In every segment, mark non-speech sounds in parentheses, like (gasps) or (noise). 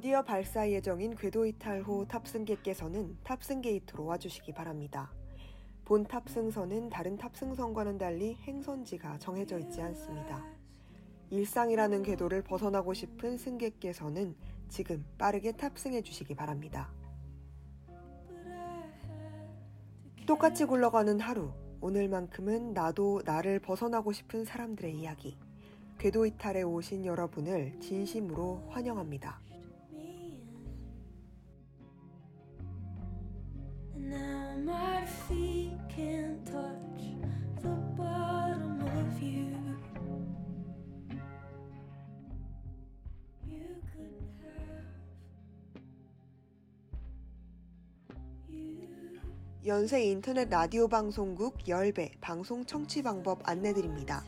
곧이어 발사 예정인 궤도 이탈호 탑승객께서는 탑승 게이트로 와주시기 바랍니다. 본 탑승선은 다른 탑승선과는 달리 행선지가 정해져 있지 않습니다. 일상이라는 궤도를 벗어나고 싶은 승객께서는 지금 빠르게 탑승해 주시기 바랍니다. 똑같이 굴러가는 하루, 오늘만큼은 나도 나를 벗어나고 싶은 사람들의 이야기. 궤도 이탈에 오신 여러분을 진심으로 환영합니다. 연세 인터넷 라디오 방송국 열배 방송 청취 방법 안내드립니다.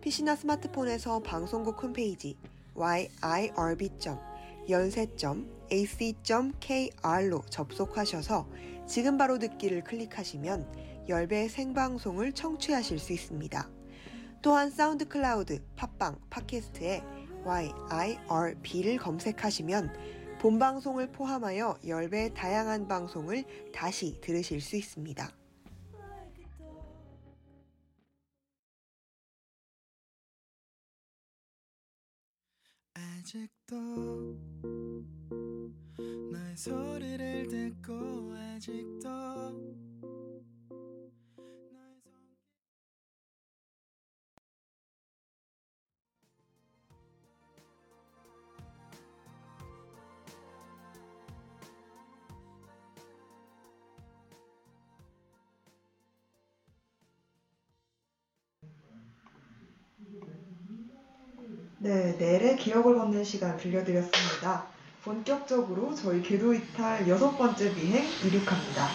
PC나 스마트폰에서 방송국 홈페이지 yirb.yonsei.ac.kr로 접속하셔서 지금 바로 듣기를 클릭하시면 YIRB의 생방송을 청취하실 수 있습니다. 또한 SoundCloud, 팟빵, 팟캐스트에 YIRB를 검색하시면 본 방송을 포함하여 YIRB의 다양한 방송을 다시 들으실 수 있습니다. 아직도 너의 소리를 듣고 아직도 네, 넬의 기억을 걷는 시간 들려드렸습니다. 본격적으로 저희 궤도 이탈 여섯 번째 비행 이륙합니다.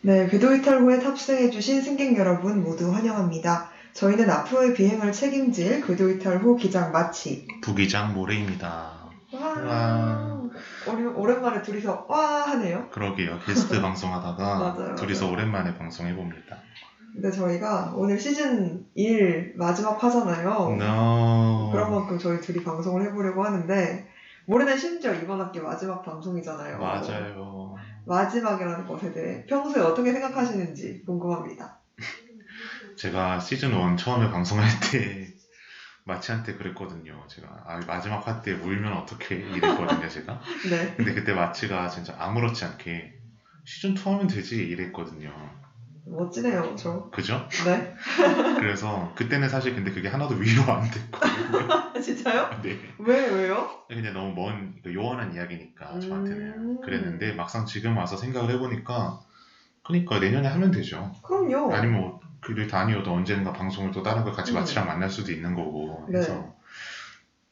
네, 궤도 이탈 후에 탑승해주신 승객 여러분 모두 환영합니다. 저희는 앞으로의 비행을 책임질 궤도 이탈 후 기장 마치 부기장 모레입니다. 와, 와. 오리- 오랜만에 둘이서 와 하네요. 그러게요. 게스트 (laughs) 방송하다가 둘이서. 오랜만에 방송해 봅니다. 근데 저희가 오늘 시즌 1 마지막 화잖아요. No. 그런 만큼 저희 둘이 방송을 해보려고 하는데 올해는 심지어 이번 학기 마지막 방송이잖아요. 맞아요. 마지막이라는 것에 대해 평소에 어떻게 생각하시는지 궁금합니다. (laughs) 제가 시즌 1 처음에 방송할 때 마치한테 그랬거든요. 제가 아, 마지막 화 때 울면 어떻게 이랬거든요, 제가. (laughs) 네. 근데 그때 마치가 진짜 아무렇지 않게 시즌 2 하면 되지 이랬거든요. 멋지네요, 저. 그죠? 네. (laughs) 그래서 그때는 사실 근데 그게 하나도 위로 안 됐거든요. (laughs) 진짜요? 네. 왜, 왜요? 그냥 너무 먼그 요원한 이야기니까 저한테는 음. 그랬는데 막상 지금 와서 생각을 해보니까 그러니까 내년에 하면 되죠. 그럼요. 아니면 뭐 그들 다 아니어도 언젠가 방송을 또 다른 걸 같이 음. 마치랑 만날 수도 있는 거고 네. 그래서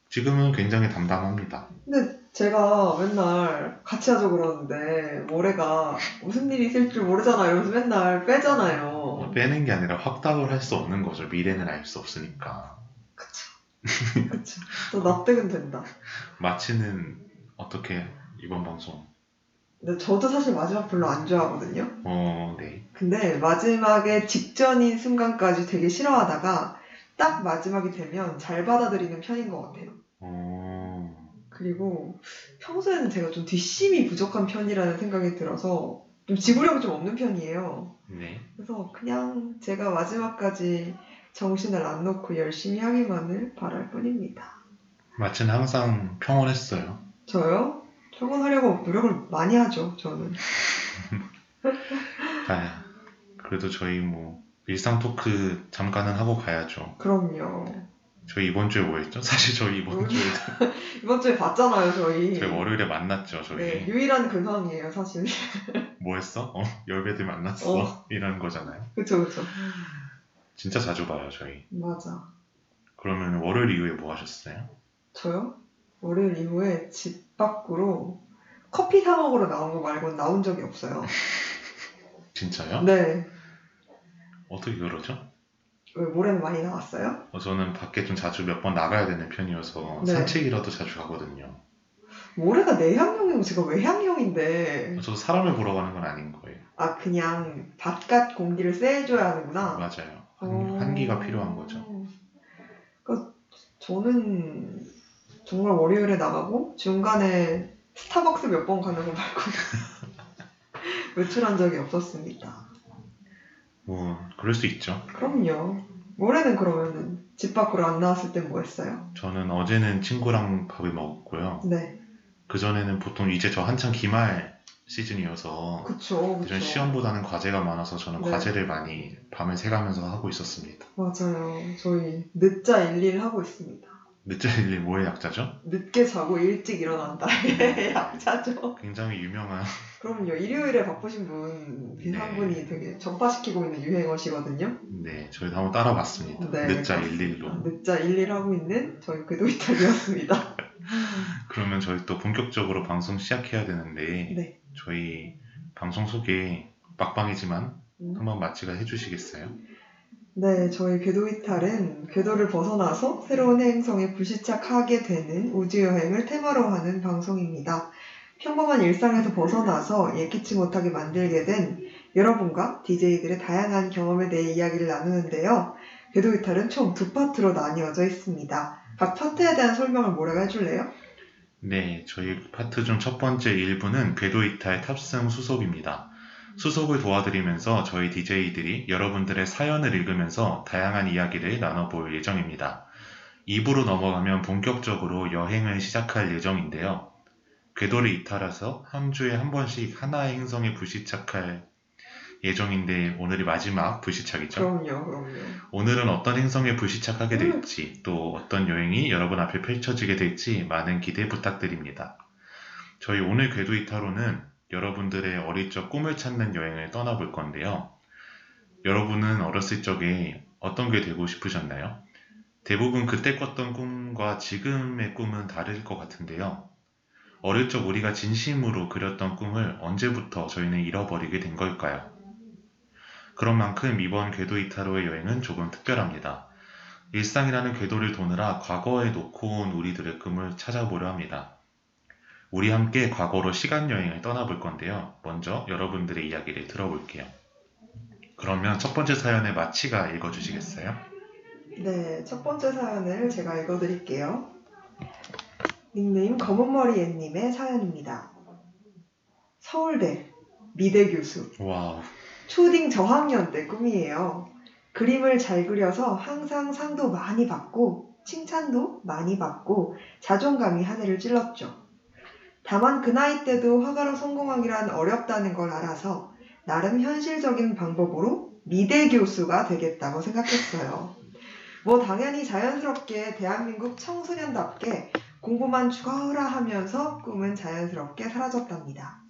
지금은 굉장히 담담합니다. 근데 제가 맨날 같이 하죠 그러는데 올해가 무슨 일이 있을 줄 모르잖아요. 이러면서 맨날 빼잖아요. 빼는 게 아니라 확답을 할 수 없는 거죠. 미래는 알 수 없으니까. 그쵸. 그쵸. 또 납득은 된다. (laughs) 마치는 어떻게 이번 방송? 근데 저도 사실 마지막 별로 안 좋아하거든요. 어, 네. 근데 마지막에 직전인 순간까지 되게 싫어하다가 딱 마지막이 되면 잘 받아들이는 편인 것 같아요. 어, 그리고 평소에는 제가 좀 뒷심이 부족한 편이라는 생각이 들어서 좀 지구력이 좀 없는 편이에요. 네. 그래서 그냥 제가 마지막까지 정신을 안 놓고 열심히 하기만을 바랄 뿐입니다. 마치는 항상 평온했어요. 저요? 평온하려고 노력을 많이 하죠, 저는. (laughs) 아, 그래도 저희 뭐 일상 토크 잠깐은 하고 가야죠. 그럼요. 저희 이번 주에 뭐 했죠? 사실 저희 이번 음. 주에 (laughs) 이번 주에 봤잖아요, 저희. 저희 월요일에 만났죠. 저희 네, 유일한 근황이에요, 사실. (laughs) 뭐 했어? 어, 열배들 만났어. 어. 이런 거잖아요. 그쵸, 그쵸. 진짜 자주 봐요, 저희. 맞아. 그러면 월요일 이후에 뭐 하셨어요? 저요? 월요일 이후에 집 밖으로 커피 사 먹으러 나온 거 말고는 나온 적이 없어요. (laughs) 진짜요? 네. 어떻게 그러죠? 왜 모레는 많이 나왔어요? 어, 저는 밖에 좀 자주 몇 번 나가야 되는 편이어서 네. 산책이라도 자주 가거든요. 모래가 내향형이고 제가 외향형인데 저도 사람을 보러 가는 건 아닌 거예요. 아 그냥 바깥 공기를 쐬줘야 하는구나. 맞아요. 어. 한, 한기가 필요한 거죠. 그러니까 저는 정말 월요일에 나가고 중간에 스타벅스 몇 번 가는 거 말고 (laughs) 외출한 적이 없었습니다. 뭐 그럴 수 있죠. 그럼요. 올해는 그러면은 집 밖으로 안 나왔을 땐 뭐 했어요? 저는 어제는 친구랑 밥을 먹었고요. 네. 그 전에는 보통 이제 저 한창 기말 시즌이어서 그쵸, 그쵸. 시험보다는 과제가 많아서 저는 네. 과제를 많이 밤을 새가면서 하고 있었습니다. 맞아요. 저희 늦자 일일 하고 있습니다. 늦자일리 (laughs) 뭐의 약자죠? 늦게 자고 일찍 일어난다. (laughs) 약자죠. 굉장히 유명한 그럼요. 일요일에 바쁘신 분한 네. 분이 되게 전파시키고 있는 유행어시거든요. 네 저희도 한번 따라봤습니다. 네. 늦자일리로 늦자 일일 하고 있는 저희 궤도이탈이었습니다. (laughs) 그러면 저희 또 본격적으로 방송 시작해야 되는데 네. 저희 방송 소개 막방이지만 음. 한번 마치가 해주시겠어요? 네, 저희 궤도 이탈은 궤도를 벗어나서 새로운 행성에 불시착하게 되는 우주 여행을 테마로 하는 방송입니다. 평범한 일상에서 벗어나서 예기치 못하게 만들게 된 여러분과 DJ들의 다양한 경험에 대해 이야기를 나누는데요. 궤도 이탈은 총 두 파트로 나뉘어져 있습니다. 각 파트에 대한 설명을 뭐라고 해줄래요? 네, 저희 파트 중 첫 번째 1부는 궤도 이탈 탑승 수속입니다. 수속을 도와드리면서 저희 DJ들이 여러분들의 사연을 읽으면서 다양한 이야기를 나눠볼 예정입니다. 2부로 넘어가면 본격적으로 여행을 시작할 예정인데요. 궤도를 이탈해서 한 주에 한 번씩 하나의 행성에 불시착할 예정인데 오늘이 마지막 불시착이죠. 그럼요, 그럼요. 오늘은 어떤 행성에 불시착하게 될지 또 어떤 여행이 여러분 앞에 펼쳐지게 될지 많은 기대 부탁드립니다. 저희 오늘 궤도 이타로는 여러분들의 어릴 적 꿈을 찾는 여행을 떠나볼 건데요. 여러분은 어렸을 적에 어떤 게 되고 싶으셨나요? 대부분 그때 꿨던 꿈과 지금의 꿈은 다를 것 같은데요. 어릴 적 우리가 진심으로 그렸던 꿈을 언제부터 저희는 잃어버리게 된 걸까요? 그런 만큼 이번 궤도 이타로의 여행은 조금 특별합니다. 일상이라는 궤도를 도느라 과거에 놓고 온 우리들의 꿈을 찾아보려 합니다. 우리 함께 과거로 시간 여행을 떠나볼 건데요. 먼저 여러분들의 이야기를 들어볼게요. 그러면 첫 번째 사연의 마치가 읽어주시겠어요? 네, 첫 번째 사연을 제가 읽어드릴게요. 닉네임 검은머리 앤님의 사연입니다. 서울대 미대 교수 와우. 초딩 저학년 때 꿈이에요. 그림을 잘 그려서 항상 상도 많이 받고 칭찬도 많이 받고 자존감이 하늘을 찔렀죠. 다만 그 나이 때도 화가로 성공하기란 어렵다는 걸 알아서 나름 현실적인 방법으로 미대 교수가 되겠다고 생각했어요. 뭐 당연히 자연스럽게 대한민국 청소년답게 공부만 죽어라 하면서 꿈은 자연스럽게 사라졌답니다.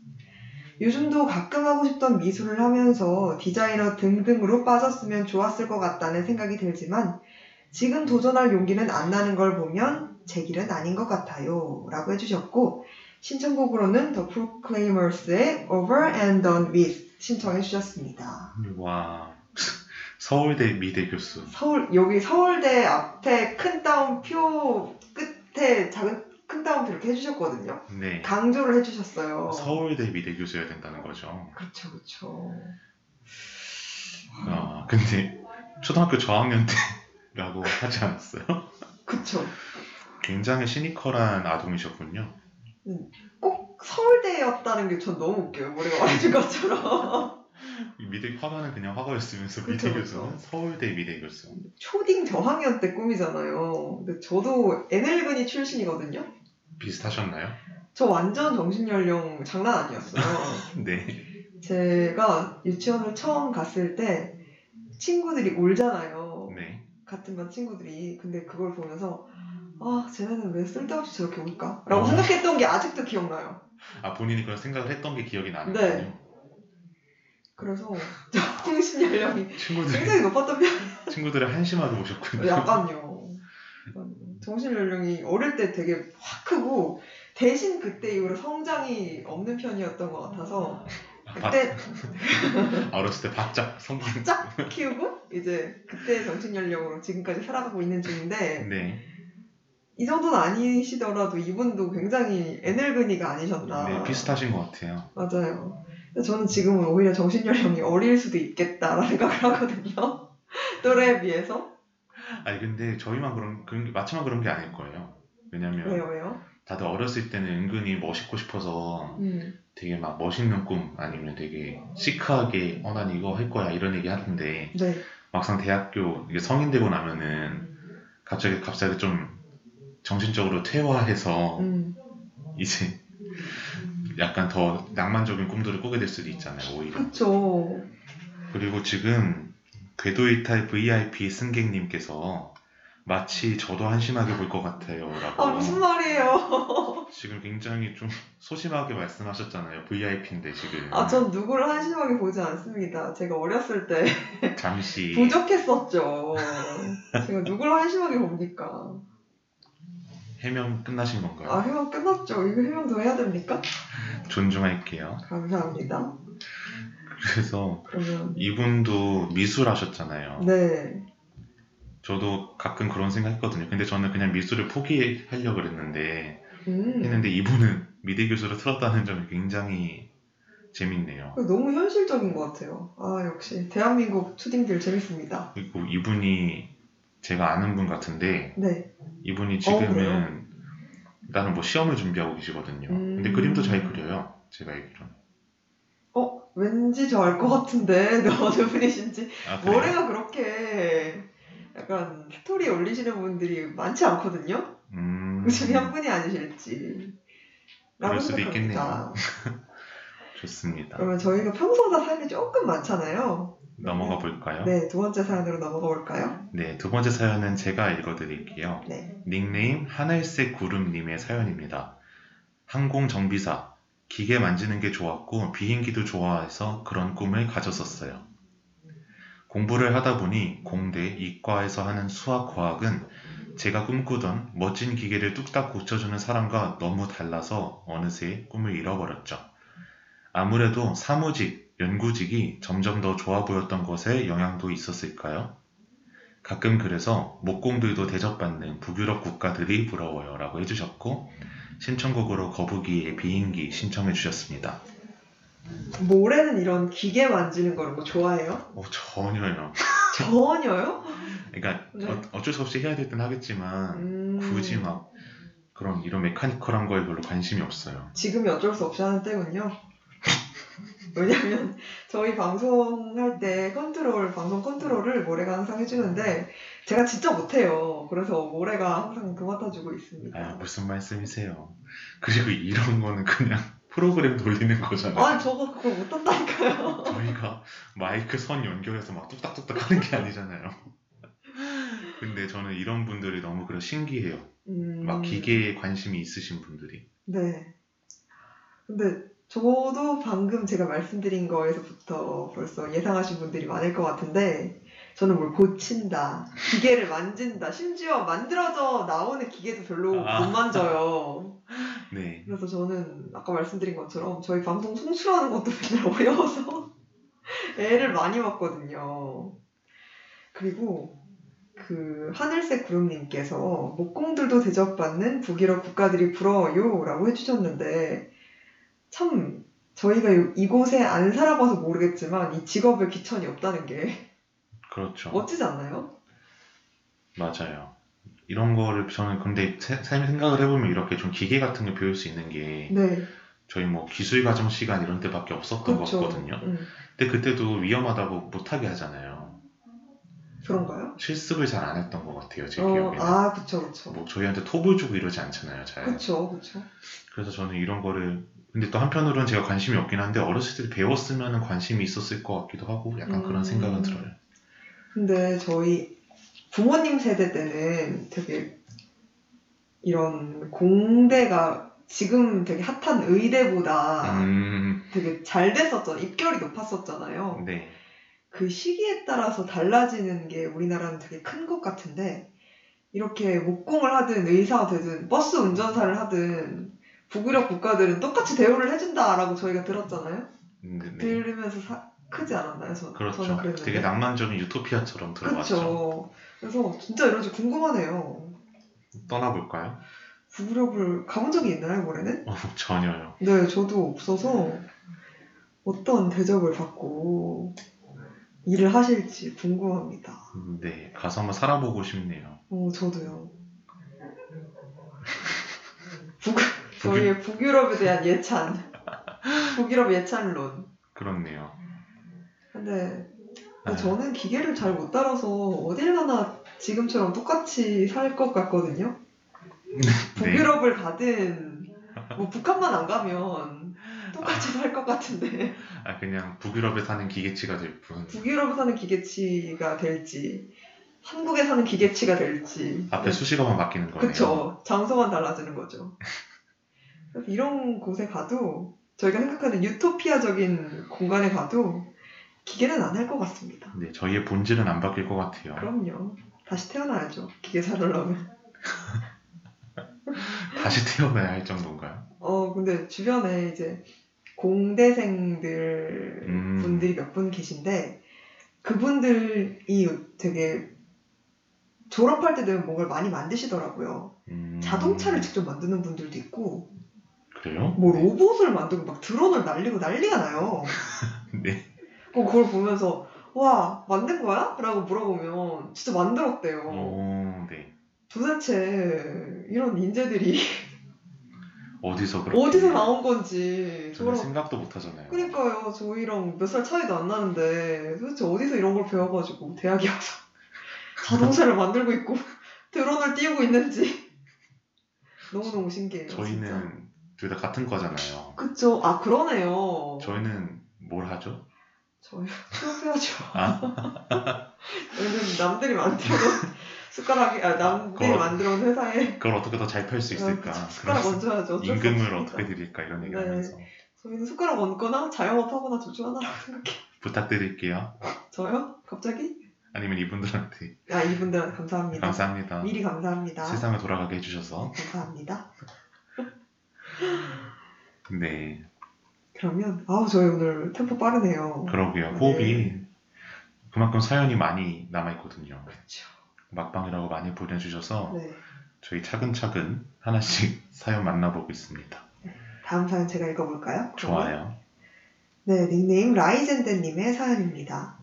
요즘도 가끔 하고 싶던 미술을 하면서 디자이너 등등으로 빠졌으면 좋았을 것 같다는 생각이 들지만 지금 도전할 용기는 안 나는 걸 보면 제 길은 아닌 것 같아요. 라고 해주셨고 신청곡으로는 The Proclaimers의 Over and Done With 신청해 주셨습니다. 와. 서울대 미대 교수. 서울 여기 서울대 앞에 큰 따옴표 끝에 작은 큰 따옴표 이렇게 해주셨거든요. 네. 강조를 해주셨어요. 서울대 미대 교수여야 된다는 거죠. 그렇죠, 그렇죠. 아, 근데 초등학교 저학년 때라고 하지 않았어요? 그렇죠. 굉장히 시니컬한 아동이셨군요. 꼭 서울대였다는 게 전 너무 웃겨요. 우리가 (laughs) 말해준 것처럼. 미대 화가는 그냥 화가였으면서 그쵸, 미대. 교수는 서울대 미대 교수. 초딩 저학년 때 꿈이잖아요. 근데 저도 N일근이 출신이거든요. 비슷하셨나요? 저 완전 정신연령 장난 아니었어요. (laughs) 네. 제가 유치원을 처음 갔을 때 친구들이 울잖아요. 네. 같은 반 친구들이. 근데 그걸 보면서 아, 쟤네는 왜 쓸데없이 저렇게 울까? 라고 어. 생각했던 게 아직도 기억나요. 아 본인이 그런 생각을 했던 게 기억이 나는군요. 네. 그래서 (laughs) 정신 연령이 친구들 굉장히 높았던 편 친구들의 한심하게 보셨군요. 약간요. 약간 정신 연령이 어릴 때 되게 확 크고 대신 그때 이후로 성장이 없는 편이었던 것 같아서 그때 (laughs) 어렸을 때 바짝 성공. 짝 키우고 이제 그때 정신 연령으로 지금까지 살아가고 있는 중인데 네. 이 정도는 아니시더라도 이분도 굉장히 애늙은이가 아니셨나. 네, 비슷하신 것 같아요. 맞아요. 근데 저는 지금은 오히려 정신연령이 (laughs) 어릴 수도 있겠다라는 생각을 하거든요. (laughs) 또래에 비해서. 아니 근데 저희만 그런 그런 게 마치만 그런 게 아닐 거예요. 왜냐면 왜요, 왜요? 다들 어렸을 때는 은근히 멋있고 싶어서 음, 되게 막 멋있는 꿈 아니면 되게 시크하게 어 난 이거 할 거야 이런 얘기 하는데 네. 막상 대학교 이게 성인 되고 나면은 갑자기 갑자기 좀 정신적으로 퇴화해서 음, 이제 약간 더 낭만적인 꿈들을 꾸게 될 수도 있잖아요 오히려 그쵸. 그리고 지금 궤도이탈 VIP 승객님께서 마치 저도 한심하게 볼 것 같아요 라고 아, 무슨 말이에요. (laughs) 지금 굉장히 좀 소심하게 말씀하셨잖아요 VIP인데 지금 아, 전 누구를 한심하게 보지 않습니다. 제가 어렸을 때 잠시 부족했었죠. 제가 누구를 한심하게 봅니까? 해명 끝나신 건가요? 아, 해명 끝났죠. 이거 해명 더 해야 됩니까? 존중할게요 감사합니다. 그래서 그러면, 이분도 미술 하셨잖아요 네. 저도 가끔 그런 생각 했거든요 근데 저는 그냥 미술을 포기하려고 그랬는데 음. 했는데 이분은 미대 교수로 틀었다는 점이 굉장히 재밌네요 너무 현실적인 것 같아요. 아, 역시. 대한민국 초딩들 재밌습니다. 그리고 이분이 제가 아는 분 같은데 네. 이분이 어? 지금은 나는 뭐 시험을 준비하고 계시거든요. 근데 음. 그림도 잘 그려요. 제가 알기로는. 어, 왠지 저 알 것 같은데, (laughs) 어느 분이신지. 아? 머리가 그렇게 약간 스토리 올리시는 분들이 많지 않거든요? 음, 그 중에 한 분이 아니실지. 그럴 수도 생각합니다. (laughs) 좋습니다. 그러면 저희가 평소보다 사연이 조금 많잖아요. 넘어가 볼까요? 네, 두 번째 사연으로 넘어가 볼까요? 네, 두 번째 사연은 제가 읽어드릴게요. 네. 닉네임 하늘색 구름님의 사연입니다. 항공 정비사. 기계 만지는 게 좋았고 비행기도 좋아해서 그런 꿈을 가졌었어요. 공부를 하다 보니 공대 이과에서 하는 수학 과학은 제가 꿈꾸던 멋진 기계를 뚝딱 고쳐주는 사람과 너무 달라서 어느새 꿈을 잃어버렸죠. 아무래도 사무직, 연구직이 점점 더 좋아 보였던 것에 영향도 있었을까요? 가끔 그래서 목공들도 대접받는 북유럽 국가들이 부러워요 라고 해주셨고 신청곡으로 거북이의 비행기 신청해 주셨습니다. 모래는 이런 기계 만지는 걸뭐 좋아해요? 오, 전혀요. (laughs) 전혀요? 그러니까 네. 어, 어쩔 수 없이 해야 될 땐 하겠지만 음, 굳이 막 그런 이런 mechanical한 거에 별로 관심이 없어요. 지금이 어쩔 수 없이 하는 때군요. 왜냐면 저희 방송할 때 컨트롤, 방송 컨트롤을 모래가 항상 해주는데 제가 진짜 못해요. 그래서 모래가 항상 도맡아주고 있습니다. 아 무슨 말씀이세요? 그리고 이런 거는 그냥 프로그램 돌리는 거잖아요. 아, 저거 그거 못한다니까요. 저희가 마이크 선 연결해서 막 뚝딱뚝딱 하는 게 아니잖아요. 근데 저는 이런 분들이 너무 그래 신기해요. 음, 막 기계에 관심이 있으신 분들이. 네. 근데 저도 방금 제가 말씀드린 거에서부터 벌써 예상하신 분들이 많을 것 같은데 저는 뭘 고친다, 기계를 만진다, 심지어 만들어져 나오는 기계도 별로 아. 못 만져요. 네. 그래서 저는 아까 말씀드린 것처럼 저희 방송 송출하는 것도 맨날 (laughs) 어려워서 애를 많이 먹거든요. 그리고 그 하늘색 구름님께서 목공들도 대접받는 북유럽 국가들이 부러워요라고 해주셨는데 참 저희가 이- 이곳에 안 살아봐서 모르겠지만 이 직업에 기천이 없다는 게 그렇죠. 멋지지 않나요? 맞아요. 이런 거를 저는 근데 세- 세- 생각을 해보면 이렇게 좀 기계 같은 걸 배울 수 있는 게 네, 저희 뭐 기술 과정 시간 이런 때밖에 없었던 그렇죠. 것 같거든요. 음, 근데 그때도 위험하다고 못하게 하잖아요. 그런가요? 실습을 잘 안 했던 것 같아요, 제 어, 기억에는. 아, 그쵸, 그쵸. 뭐 저희한테 톱을 주고 이러지 않잖아요, 잘. 그쵸, 그쵸. 그래서 저는 이런 거를 근데 또 한편으로는 제가 관심이 없긴 한데 어렸을 때 배웠으면 관심이 있었을 것 같기도 하고 약간 그런 음. 생각은 들어요. 근데 저희 부모님 세대 때는 되게 이런 공대가 지금 되게 핫한 의대보다 음, 되게 잘 됐었잖아요. 입결이 높았었잖아요. 네. 그 시기에 따라서 달라지는 게 우리나라는 되게 큰 것 같은데 이렇게 목공을 하든 의사가 되든 버스 운전사를 하든 북유럽 국가들은 똑같이 대우를 해준다라고 저희가 들었잖아요. 음, 네. 들으면서 사- 크지 않았나요? 저, 저는 그렇죠. 그랬는데. 되게 낭만적인 유토피아처럼 들어갔죠. 그렇죠. 그래서 진짜 이런지 궁금하네요. 떠나볼까요? 북유럽을 가본 적이 있나요, 올해는? 어, 전혀요. 네, 저도 없어서 어떤 대접을 받고 일을 하실지 궁금합니다. 음, 네, 가서 한번 살아보고 싶네요. 어, 저도요. 북, (laughs) 저희의 북유럽에 대한 예찬. (laughs) 북유럽 예찬론. 그렇네요. 근데 아, 저는 기계를 잘 못 따라서 어딜 가나 지금처럼 똑같이 살 것 같거든요. 네. 북유럽을 가든 뭐 북한만 안 가면 똑같이 살 것 같은데 아, 그냥 북유럽에 사는 기계치가 될 뿐. 북유럽에 사는 기계치가 될지 한국에 사는 기계치가 될지 앞에 수식어만 바뀌는 거네요. 그쵸 장소만 달라지는 거죠. (laughs) 이런 곳에 가도 저희가 생각하는 유토피아적인 공간에 가도 기계는 안 할 것 같습니다. 네, 저희의 본질은 안 바뀔 것 같아요. 그럼요. 다시 태어나야죠. 기계 사려면. (laughs) 다시 태어나야 할 정도인가요? 어, 근데 주변에 이제 공대생들 음. 분들이 몇 분 계신데, 그분들이 되게 졸업할 때 되면 뭔가를 많이 만드시더라고요. 음, 자동차를 직접 만드는 분들도 있고, 그래요? 뭐 로봇을 만들고 막 드론을 날리고 난리가 나요. (laughs) 네. 어, 그걸 보면서, 와, 만든 거야? 라고 물어보면, 진짜 만들었대요. 오, 네. 도대체 이런 인재들이 (laughs) 어디서 그렇게 어디서 나온 건지 저는 저랑 생각도 못 하잖아요. 그러니까요 저희랑 몇 살 차이도 안 나는데 도대체 어디서 이런 걸 배워가지고 대학에 와서 (laughs) 자동차를 만들고 있고 드론을 띄우고 있는지 너무너무 신기해요 진짜. 저희는 둘 다 같은 거잖아요. 그쵸 아 그러네요 저희는 뭘 하죠? 저희 취업해야죠 아, (laughs) 저희는 남들이 만들어놓은 (laughs) 숟가락이 아 남들이 그거- 만들어놓은 회사에 그걸 어떻게 더잘팔수 있을까? 어, 그쵸. 숟가락 어쩔 수 임금을. 어떻게 드릴까 이런 얘기 네. 하면서 저희는 숟가락 얹거나 자영업 하거나 둘 중 하나라고 생각해요 부탁드릴게요. 저요? 갑자기? 아니면 이분들한테 아 이분들 감사합니다. 감사합니다. 미리 감사합니다. 세상을 돌아가게 해주셔서 감사합니다. 네 그러면 아우 저희 오늘 템포 빠르네요. 그러게요. 네. 호흡이 그만큼 사연이 많이 남아 있거든요. 그렇죠. 막방이라고 많이 보내주셔서 네. 저희 차근차근 하나씩 (laughs) 사연 만나보고 있습니다. 다음 사연 제가 읽어볼까요? 그러면? 좋아요. 네, 닉네임 라이젠데님의 사연입니다.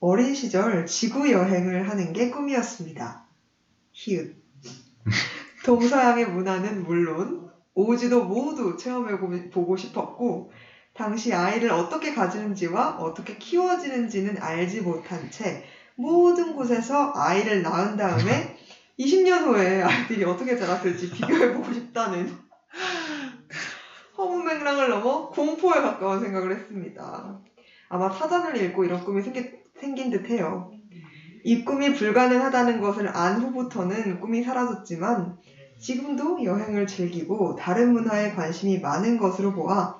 어린 시절 지구 여행을 하는 게 꿈이었습니다. 히읗. (laughs) 동서양의 문화는 물론 오지도 모두 체험해보고 싶었고 당시 아이를 어떻게 가지는지와 어떻게 키워지는지는 알지 못한 채 모든 곳에서 아이를 낳은 다음에 (laughs) 20년 후에 아이들이 어떻게 자랐을지 비교해보고 싶다는 (laughs) 허무 맹랑을 넘어 공포에 가까운 생각을 했습니다. 아마 사전을 읽고 이런 꿈이 생기, 생긴 듯 해요. 이 꿈이 불가능하다는 것을 안 후부터는 꿈이 사라졌지만 지금도 여행을 즐기고 다른 문화에 관심이 많은 것으로 보아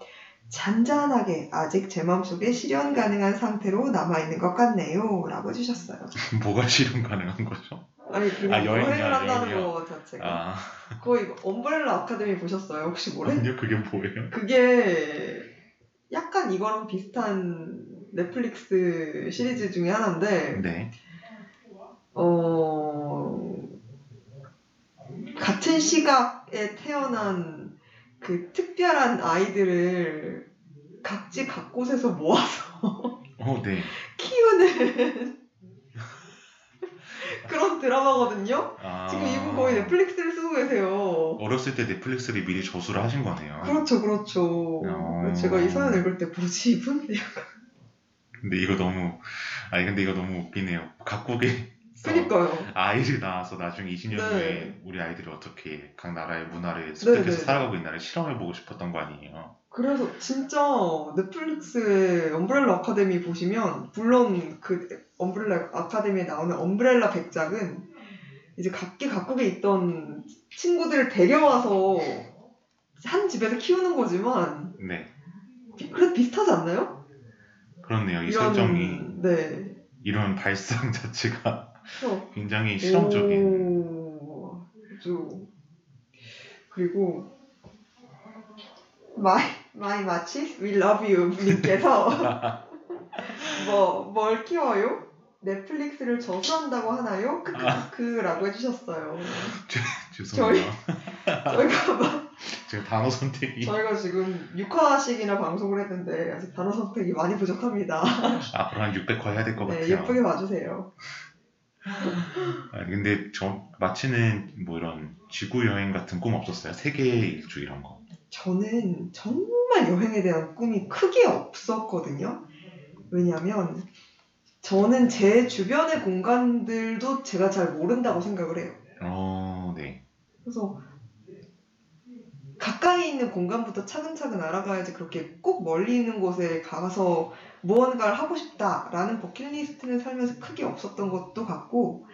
잔잔하게 아직 제 마음속에 실현 가능한 상태로 남아있는 것 같네요. 라고 해주셨어요. (laughs) 뭐가 실현 가능한 거죠? 아니, 그 아, 여행이야, 여행을 한다는 여행이야. 거 자체가. 아, 거의 엄브렐라 아카데미 보셨어요? 혹시 모르? 아니요, 그게 뭐예요? 그게 약간 이거랑 비슷한 넷플릭스 시리즈 중에 하나인데, 네. 어, 같은 시각에 태어난 그 특별한 아이들을 각지 각곳에서 모아서 어, 네. 키우는 (laughs) 그런 드라마거든요? 아, 지금 이분 거의 넷플릭스를 쓰고 계세요. 어렸을 때 넷플릭스를 미리 저수를 하신 거네요. 그렇죠, 그렇죠. 어. 제가 이 사연 읽을 때 뭐지, 이분? (laughs) 근데 이거 너무, 아니, 근데 이거 너무 웃기네요. 각국에 그니까요. 아이를 낳아서 나중에 20년 네. 후에 우리 아이들이 어떻게 각 나라의 문화를 습득해서 네. 살아가고 있나를 실험해보고 싶었던 거 아니에요. 그래서 진짜 넷플릭스의 엄브렐라 아카데미 보시면 물론 그 엄브렐라 아카데미에 나오는 엄브렐라 백작은 이제 각기 각국에 있던 친구들을 데려와서 한 집에서 키우는 거지만 네. 비- 그래도 비슷하지 않나요? 그렇네요. 이 설정이, 네. 이런 발상 (laughs) 자체가 굉장히 실험적인. 오, 아주 그리고 마이 마이 마치 We Love You 님께서 (laughs) 뭐 뭘 키워요? 넷플릭스를 저수한다고 하나요? 아. 크크크라고 해주셨어요. 죄송해요. 저희가 (laughs) 막 제가 단어 선택이 저희가 지금 6화씩이나 방송을 했는데 아직 단어 선택이 많이 부족합니다. 앞으로 한 600화 해야 될것 네, 같아요. 예쁘게 봐주세요. 아, 근데 저 마치는 뭐 이런 지구 여행 같은 꿈 없었어요? 세계 일주 이런 거. 저는 정말 여행에 대한 꿈이 크게 없었거든요. 왜냐하면 저는 제 주변의 공간들도 제가 잘 모른다고 생각을 해요. 어, 네. 그래서 가까이 있는 공간부터 차근차근 알아가야지 그렇게 꼭 멀리 있는 곳에 가서 무언가를 하고 싶다라는 버킷리스트는 살면서 크게 없었던 것도 같고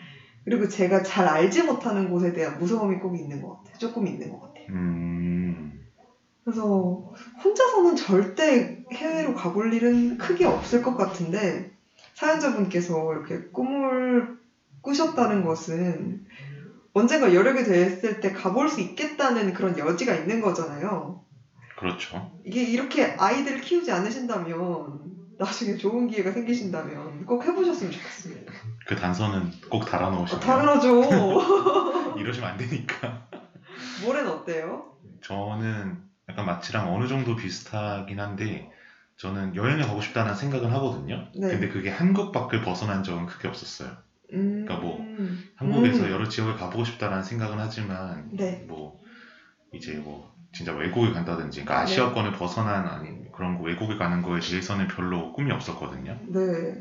그리고 제가 잘 알지 못하는 곳에 대한 무서움이 꼭 있는 것 같아요. 조금 있는 것 같아요. 음, 그래서 혼자서는 절대 해외로 가볼 일은 크게 없을 것 같은데 사연자분께서 이렇게 꿈을 꾸셨다는 것은 언젠가 여력이 됐을 때 가볼 수 있겠다는 그런 여지가 있는 거잖아요. 그렇죠. 이게 이렇게 아이들을 키우지 않으신다면 나중에 좋은 기회가 생기신다면 꼭 해보셨으면 좋겠습니다. 그 단서는 꼭 달아 아, 놓으시면 당연하죠. (laughs) 이러시면 안 되니까. 모레는 어때요? 저는 약간 마치랑 어느 정도 비슷하긴 한데 저는 여행을 가고 싶다는 생각은 하거든요. 네. 근데 그게 한국 밖을 벗어난 적은 크게 없었어요. 음, 그러니까 뭐, 한국에서 음. 여러 지역을 가보고 싶다는 생각은 하지만 네. 뭐 이제 뭐 진짜 외국에 간다든지 그러니까 아시아권을 벗어난 아닌 그런 거 외국에 가는 거에 대해서는 별로 꿈이 없었거든요. 네.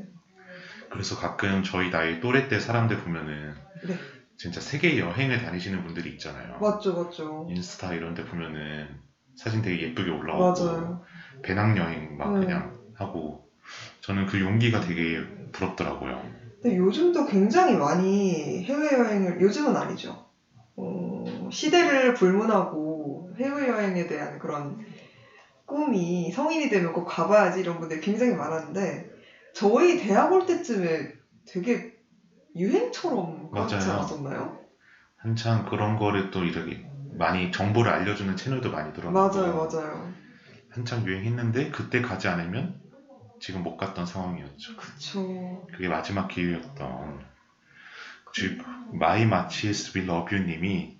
그래서 가끔 저희 나이 또래 때 사람들 보면은 네. 진짜 세계 여행을 다니시는 분들이 있잖아요. 맞죠, 맞죠. 인스타 이런 데 보면은 사진 되게 예쁘게 올라오고 맞아요. 배낭여행 막 음. 그냥 하고 저는 그 용기가 되게 부럽더라고요. 근데 요즘도 굉장히 많이 해외여행을, 요즘은 아니죠. 어, 시대를 불문하고 해외여행에 대한 그런 꿈이 성인이 되면 꼭 가봐야지 이런 분들이 굉장히 많았는데, 저희 대학 올 때쯤에 되게 유행처럼 그렇지. 않았었나요? 한창 그런 거를 또 이렇게 많이 정보를 알려주는 채널도 많이 들어가고 맞아요, 맞아요. 한창 유행했는데 그때 가지 않으면 지금 못 갔던 상황이었죠. 그쵸. 그게 마지막 기회였던 즉 마이 마치스 윌 러뷰님이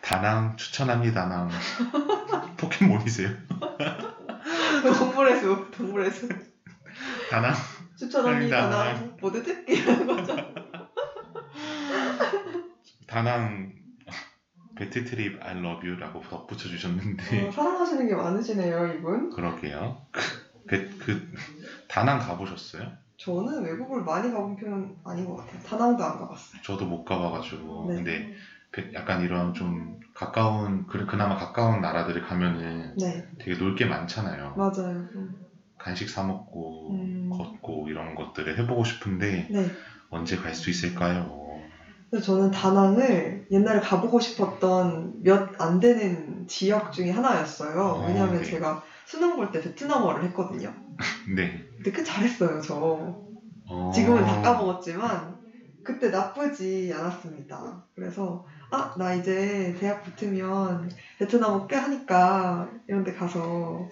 다낭 추천합니다. 다낭 (laughs) 포켓몬이세요? 동물의 숲, 동물의 숲. 다낭 추천합니다. 다낭. 나 모드특 이런 거죠. 다낭 배트 트립 I love you라고 덧붙여 주셨는데 어, 사랑하시는 게 많으시네요, 이분. 그러게요. 배, 그 다낭 가보셨어요? 저는 외국을 많이 가본 편은 아닌 것 같아요. 다낭도 안 가봤어요. 저도 못 가봐가지고 네. 근데 배- 약간 이런 좀 가까운 그- 그나마 가까운 나라들을 가면은 네, 되게 놀 게 많잖아요. 맞아요. 음. 간식 사 먹고 음. 걷고 이런 것들을 해보고 싶은데 네. 언제 갈 수 있을까요? 저는 다낭을 옛날에 가보고 싶었던 몇 안 되는 지역 중에 하나였어요. 어, 왜냐하면 네. 제가 수능 볼 때 베트남어를 했거든요. 네. 근데 꽤 잘했어요, 저. 어, 지금은 다 까먹었지만 그때 나쁘지 않았습니다. 그래서 아 나 이제 대학 붙으면 베트남어 꽤 하니까 이런 데 가서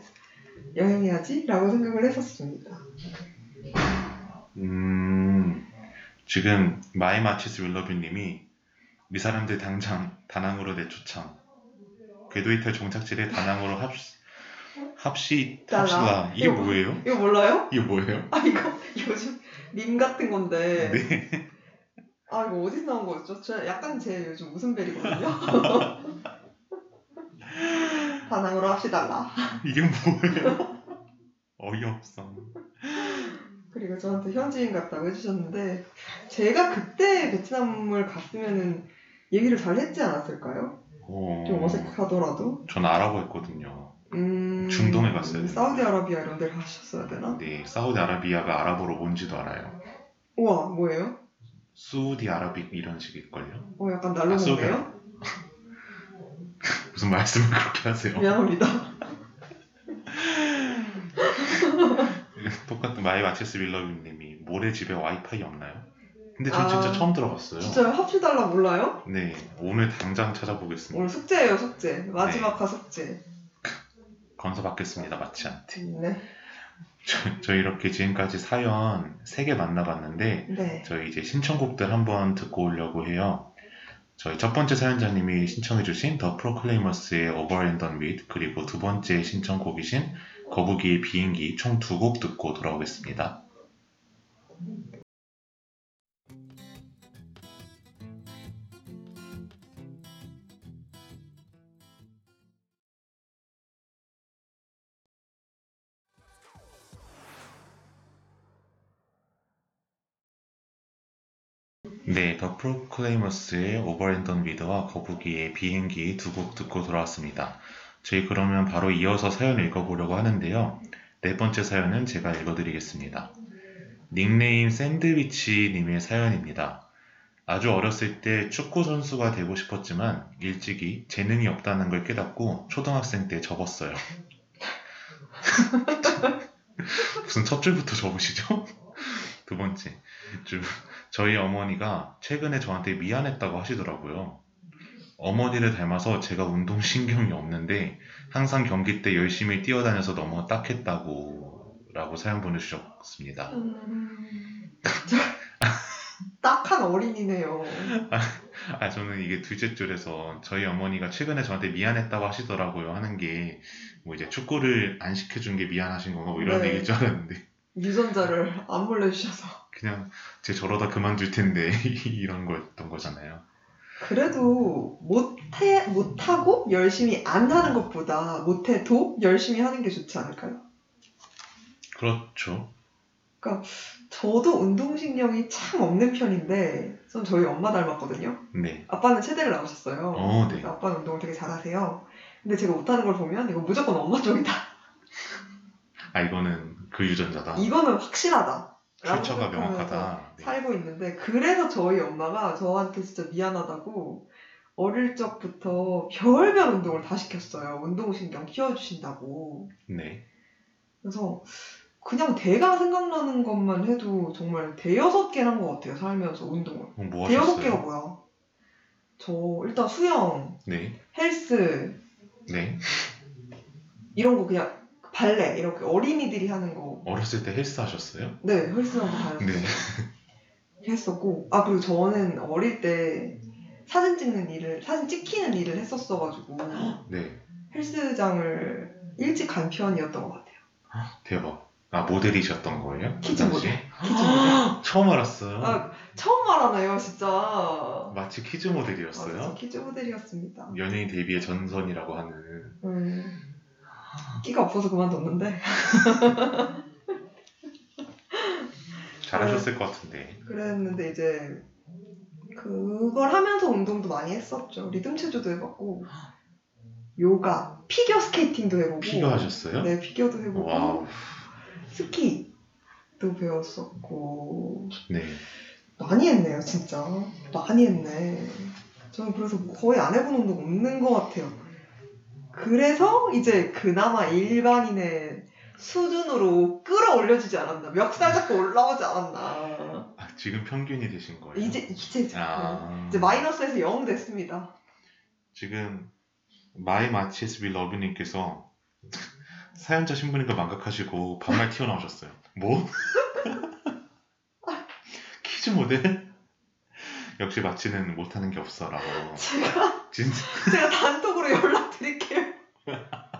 여행해야지 라고 생각을 했었습니다. 음, 지금 My March's will love you님이 이 사람들 당장 다낭으로 내쫓아 궤도 이탈 종착지를 다낭으로 합시 합시 합시다. 이게 이거 뭐예요? 이거 몰라요? 이게 뭐예요? 아 이거 요즘 밈 같은 건데 네. 아 이거 어디서 나온 거였죠? 저 약간 제 요즘 웃음벨이거든요. 다낭으로 (laughs) 합시달라. 이게 뭐예요? 어이없어. 그리고 저한테 현지인 같다고 해주셨는데 제가 그때 베트남을 갔으면은 얘기를 잘 했지 않았을까요? 어, 좀 어색하더라도. 전 아라고 했거든요. 음, 중동에 되는데. 사우디아라비아 이런 데 가셨어야 되나? 네, 사우디아라비아가 아랍어로 뭔지도 알아요. 우와 뭐예요? 수우디 아라빅 이런 식일걸요? 어 약간 날로 아, 먹네요? (laughs) 무슨 말씀을 그렇게 하세요? 미안합니다. (laughs) 똑같은 마이 마체스 윌러님이 모래 집에 와이파이 없나요? 근데 전 아, 진짜 처음 들어봤어요. 진짜요? 합시달라 몰라요? 네, 오늘 당장 찾아보겠습니다. 오늘 숙제예요 숙제. 마지막 화 숙제. 건서 받겠습니다, 마치한테. 네. 저, 저 이렇게 지금까지 사연 3개 만나봤는데 네. 저희 이제 신청곡들 한번 듣고 오려고 해요. 저희 첫 번째 사연자님이 신청해주신 더 프로클레이머스의 Done With 그리고 두 번째 신청곡이신 거북이의 비행기 총 두 곡 듣고 돌아오겠습니다. 네, 더 프로클레이머스의 Done With와 거북이의 비행기 두 곡 듣고 돌아왔습니다. 저희 그러면 바로 이어서 사연 읽어보려고 하는데요. 네 번째 사연은 제가 읽어드리겠습니다. 닉네임 샌드위치님의 사연입니다. 아주 어렸을 때 축구 선수가 되고 싶었지만 일찍이 재능이 없다는 걸 깨닫고 초등학생 때 접었어요. (laughs) 무슨 첫 줄부터 접으시죠? (laughs) 두 번째, 주- 저희 어머니가 최근에 저한테 미안했다고 하시더라고요. 어머니를 닮아서 제가 운동신경이 없는데 항상 경기 때 열심히 뛰어다녀서 너무 딱했다고 라고 사연 보내주셨습니다. 음, 딱한 어린이네요. 아, 저는 이게 둘째 줄에서 저희 어머니가 최근에 저한테 미안했다고 하시더라고요 하는 게 뭐 이제 축구를 안 시켜준 게 미안하신 건가 뭐 이런 네. 얘기일 줄 알았는데 유전자를 안 몰래주셔서. 그냥 제 저러다 그만둘 텐데 (laughs) 이런 거였던 거잖아요. 그래도 못해 못하고 열심히 안 하는 것보다 못해도 열심히 하는 게 좋지 않을까요? 그렇죠. 저도 운동신경이 참 없는 편인데 전 저희 엄마 닮았거든요. 네. 아빠는 체대를 나오셨어요. 어, 네. 아빠는 운동을 되게 잘하세요. 근데 제가 못하는 걸 보면 이거 무조건 엄마 쪽이다. 아 이거는 그 유전자다. 이거는 확실하다. 출처가 명확하다. 네. 살고 있는데 그래서 저희 엄마가 저한테 진짜 미안하다고 어릴 적부터 별별 운동을 다 시켰어요. 운동신경 키워주신다고. 네. 그래서 그냥 대강 생각나는 것만 해도 정말 대여섯 개를 한 것 같아요. 살면서 운동을. 그럼 뭐 대여섯 개가? 뭐야? 저 일단 수영, 네. 헬스 네. 이런 거 그냥 발레 이렇게 어린이들이 하는 거. 어렸을 때 헬스 하셨어요? 네, 헬스장도 다녔어요. 네. 했었고 아 그리고 저는 어릴 때 사진 찍는 일을 사진 찍히는 일을 했었어가지고 네. 헬스장을 일찍 간 편이었던 것 같아요. 대박. 아 모델이셨던 거예요? 그 kids? 모델. (gasps) kids 모델. (gasps) 처음 알았어요. 아 처음 말하네요, 진짜. 마치 kids 아, 모델이었어요. 저 kids 모델이었습니다. 연예인 데뷔의 정석이라고 하는. 음, 끼가 없어서 그만뒀는데 (laughs) 잘하셨을 것 같은데. 그랬는데 이제 그걸 하면서 운동도 많이 했었죠. 리듬 체조도 해봤고 요가, 피겨 스케이팅도 해보고 피겨 하셨어요? 네, 피겨도 해보고 wow. 스키도 배웠었고 네. 많이 했네요, 진짜 많이 했네. 저는 그래서 거의 안 해본 운동 없는 것 같아요. 그래서 이제 그나마 일반인의 수준으로 끌어올려주지 않았나, 멱살 잡고 올라오지 않았나. 아, 지금 평균이 되신 거예요? 이제 이제 아. 이제 마이너스에서 0 됐습니다. 지금 My March's will love you님께서 (laughs) 사연자 신분인가 망각하시고 반말 튀어나오셨어요. 뭐? (laughs) 키즈 모델? 역시 마치는 못하는 게 없어라고. 제가 진짜 제가 단톡으로 연락드릴게요. (laughs)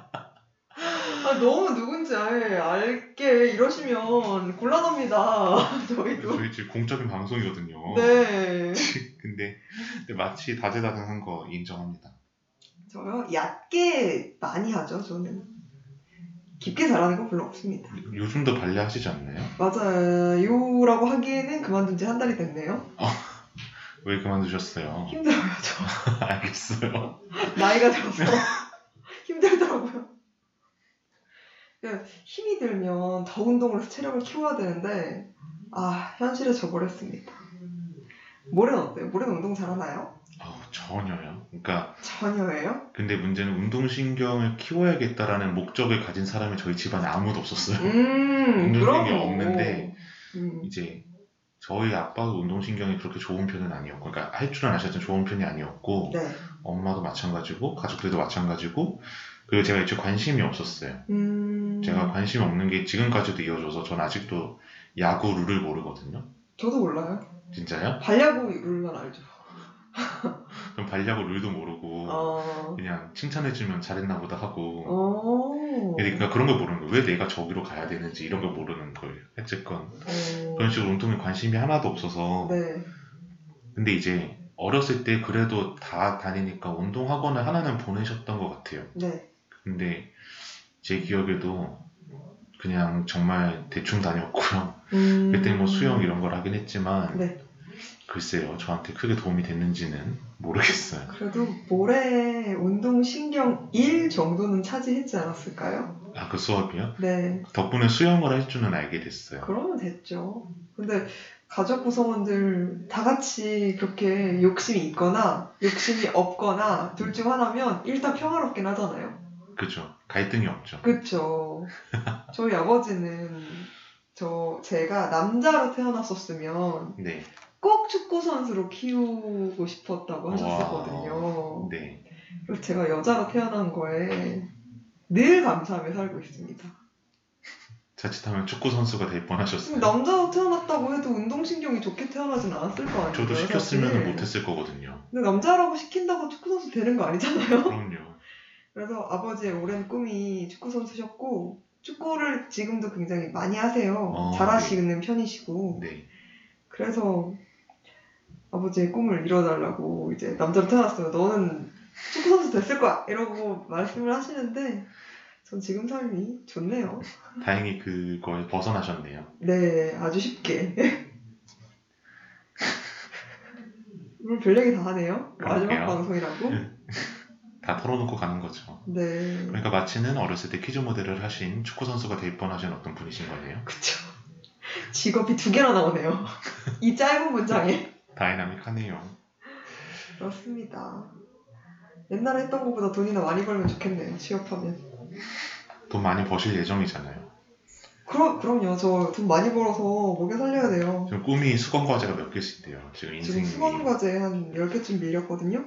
아, 너무 누군지 알, 알게 이러시면 곤란합니다. 저희도. 저희 지금 공적인 방송이거든요. 네. (laughs) 근데, 근데 마치 다재다능한 거 인정합니다. 저요? 얕게 많이 하죠, 저는. 깊게 잘하는 건 별로 없습니다. 요즘도 발레 하시지 않나요? 맞아요라고 하기에는 그만둔 지 한 달이 됐네요. 왜 그만두셨어요? 힘들어요, 저. (laughs) 알겠어요. 나이가 들어서 (laughs) 힘들더라고요. 그러니까 힘이 들면 더 운동을 해서 체력을 키워야 되는데 아 현실에 져버렸습니다. 모레는 어때요? 모레는 운동 잘하나요? 아, 전혀요. 그러니까 전혀예요? 근데 문제는 운동신경을 키워야겠다라는 목적을 가진 사람이 저희 집안에 아무도 없었어요. 음 운동신경이 그럼 없는데 음, 이제 저희 아빠도 운동신경이 그렇게 좋은 편은 아니었고, 그러니까 할 줄은 아셨지만 좋은 편이 아니었고, 네. 엄마도 마찬가지고, 가족들도 마찬가지고, 그리고 제가 애초에 관심이 없었어요. 음. 제가 관심이 없는 게 지금까지도 이어져서 전 아직도 야구 룰을 모르거든요. 저도 몰라요. 진짜요? 반야구 룰만 알죠. 전 반려고 룰도 모르고 어. 그냥 칭찬해주면 잘했나 보다 하고 어. 그러니까 그런 걸 모르는 거예요. 왜 내가 저기로 가야 되는지 이런 걸 모르는 거예요. 어쨌건 어. 그런 식으로 운동에 관심이 하나도 없어서 네. 근데 이제 어렸을 때 그래도 다 다니니까 운동 학원을 하나는 보내셨던 것 같아요. 네. 근데 제 기억에도 그냥 정말 대충 다녔고요. 음. 그때 뭐 수영 이런 걸 하긴 했지만 네. 글쎄요. 저한테 크게 도움이 됐는지는 모르겠어요. 그래도 모래 운동 신경 1 정도는 차지했지 않았을까요? 아 그 수업이요? 네. 덕분에 수영을 할 줄은 알게 됐어요. 그러면 됐죠. 근데 가족 구성원들 다 같이 그렇게 욕심이 있거나 욕심이 없거나 둘 중 하나면 일단 평화롭긴 하잖아요. 그죠? 갈등이 없죠. 그쵸. 저희 아버지는 저 제가 남자로 태어났었으면 네. 꼭 축구 선수로 키우고 싶었다고 하셨었거든요. 네. 그래서 제가 여자로 태어난 거에 늘 감사하며 살고 있습니다. 자칫하면 축구 선수가 될 뻔하셨어요. 남자로 태어났다고 해도 운동신경이 좋게 태어나진 않았을 거 아니에요. 저도 시켰으면. 못했을 거거든요. 근데 남자라고 시킨다고 축구 선수 되는 거 아니잖아요. 그럼요. 그래서 아버지의 오랜 꿈이 축구 선수셨고 축구를 지금도 굉장히 많이 하세요. 어, 잘하시는 편이시고 네. 그래서 아버지의 꿈을 이뤄달라고 이제 남자로 태어났어요. 너는 축구 선수 됐을 거야 이러고 말씀을 하시는데 전 지금 삶이 좋네요. 다행히 그거에 벗어나셨네요. 네, 아주 쉽게. 오늘 별 얘기 다 하네요. 마지막 그러게요. 방송이라고. (laughs) 다 털어놓고 가는 거죠. 네. 그러니까 마치는 어렸을 때 퀴즈 모델을 하신 축구 선수가 될 뻔하신 어떤 분이신 거네요. 그쵸. 직업이 두 개나 나오네요. 이 짧은 문장에. 다이나믹하네요. 그렇습니다. 옛날에 했던 것보다 돈이나 많이 벌면 좋겠네요. 취업하면. 돈 많이 버실 예정이잖아요. 그럼, 그럼요. 저 돈 많이 벌어서 먹여 살려야 돼요. 지금 꿈이 수건 과제가 몇 개씩인데요. 지금 지금 인생이 수건 과제 한 10개쯤 밀렸거든요.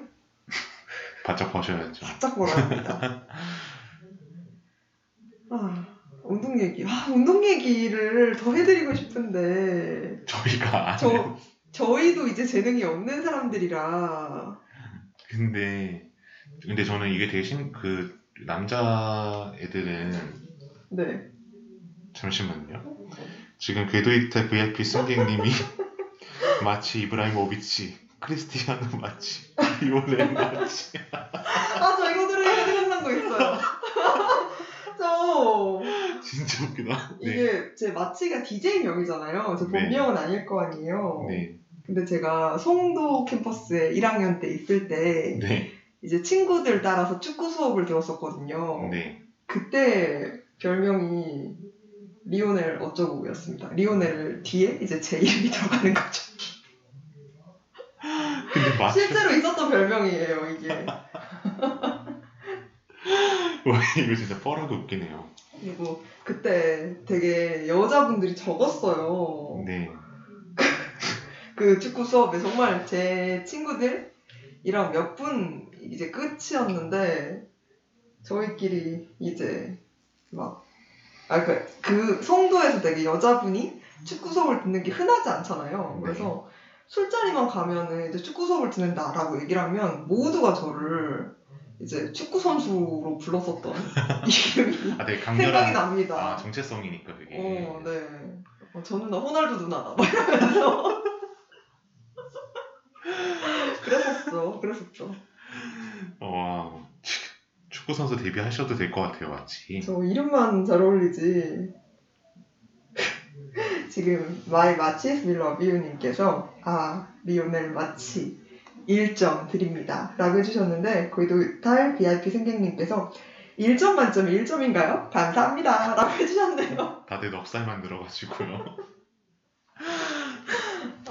바짝 버셔야죠. 바짝 벌어야 합니다. 아, 운동 얘기. 아, 운동 얘기를 더 해드리고 싶은데, 저희가 안 저- 해요. 저희도 이제 재능이 없는 사람들이라. 근데 근데 저는 이게 되게 신, 그 남자 애들은 네. 잠시만요. 지금 궤도이탈 VIP 승객님이 마치 이브라이모비치, 크리스티아노 마치, 리오넬 마치. 아, 저 이거 들으니까 생각난 거 있어요. (laughs) 저, 진짜 웃기다. 네. 이게 제 마치가 DJ 명이잖아요. 저 네. 본명은 아닐 거 아니에요. 네. 근데 제가 송도 캠퍼스에 1학년 때 있을 때 네. 이제 친구들 따라서 축구 수업을 들었었거든요. 네. 그때 별명이 리오넬 어쩌고였습니다. 리오넬 뒤에 이제 제 이름이 (laughs) 들어가는 거죠. 근데 마치 실제로 있었던 별명이에요, 이게. (laughs) 와, 이거 진짜 뻘하게 웃기네요. 그리고 그때 되게 여자분들이 적었어요. 네. 그 축구 수업에 정말 제 친구들이랑 몇 분 이제 끝이었는데 저희끼리 이제 막 아, 그, 그 송도에서 되게 여자분이 축구 수업을 듣는 게 흔하지 않잖아요. 그래서 술자리만 가면은 이제 축구 수업을 듣는다라고 얘기를 하면 모두가 저를 이제 축구 선수로 불렀었던 (laughs) 이름이 아, 되게 생각이 강렬한 납니다. 아, 정체성이니까 그게. 어, 네. 어, 저 누나 호날두 누나다. 막 이러면서. 그랬었어. 그랬었죠. 와, 축구 선수 데뷔하셔도 될 것 같아요, 마치. 저 이름만 잘 어울리지. 지금 My March's will love you님께서 아 리오넬 마치 1점 드립니다 라고 해주셨는데 거기도 달 VIP 승객님께서 1점 만점에 1점인가요? 감사합니다 라고 해주셨네요 다들 넉살만 늘어가지고요.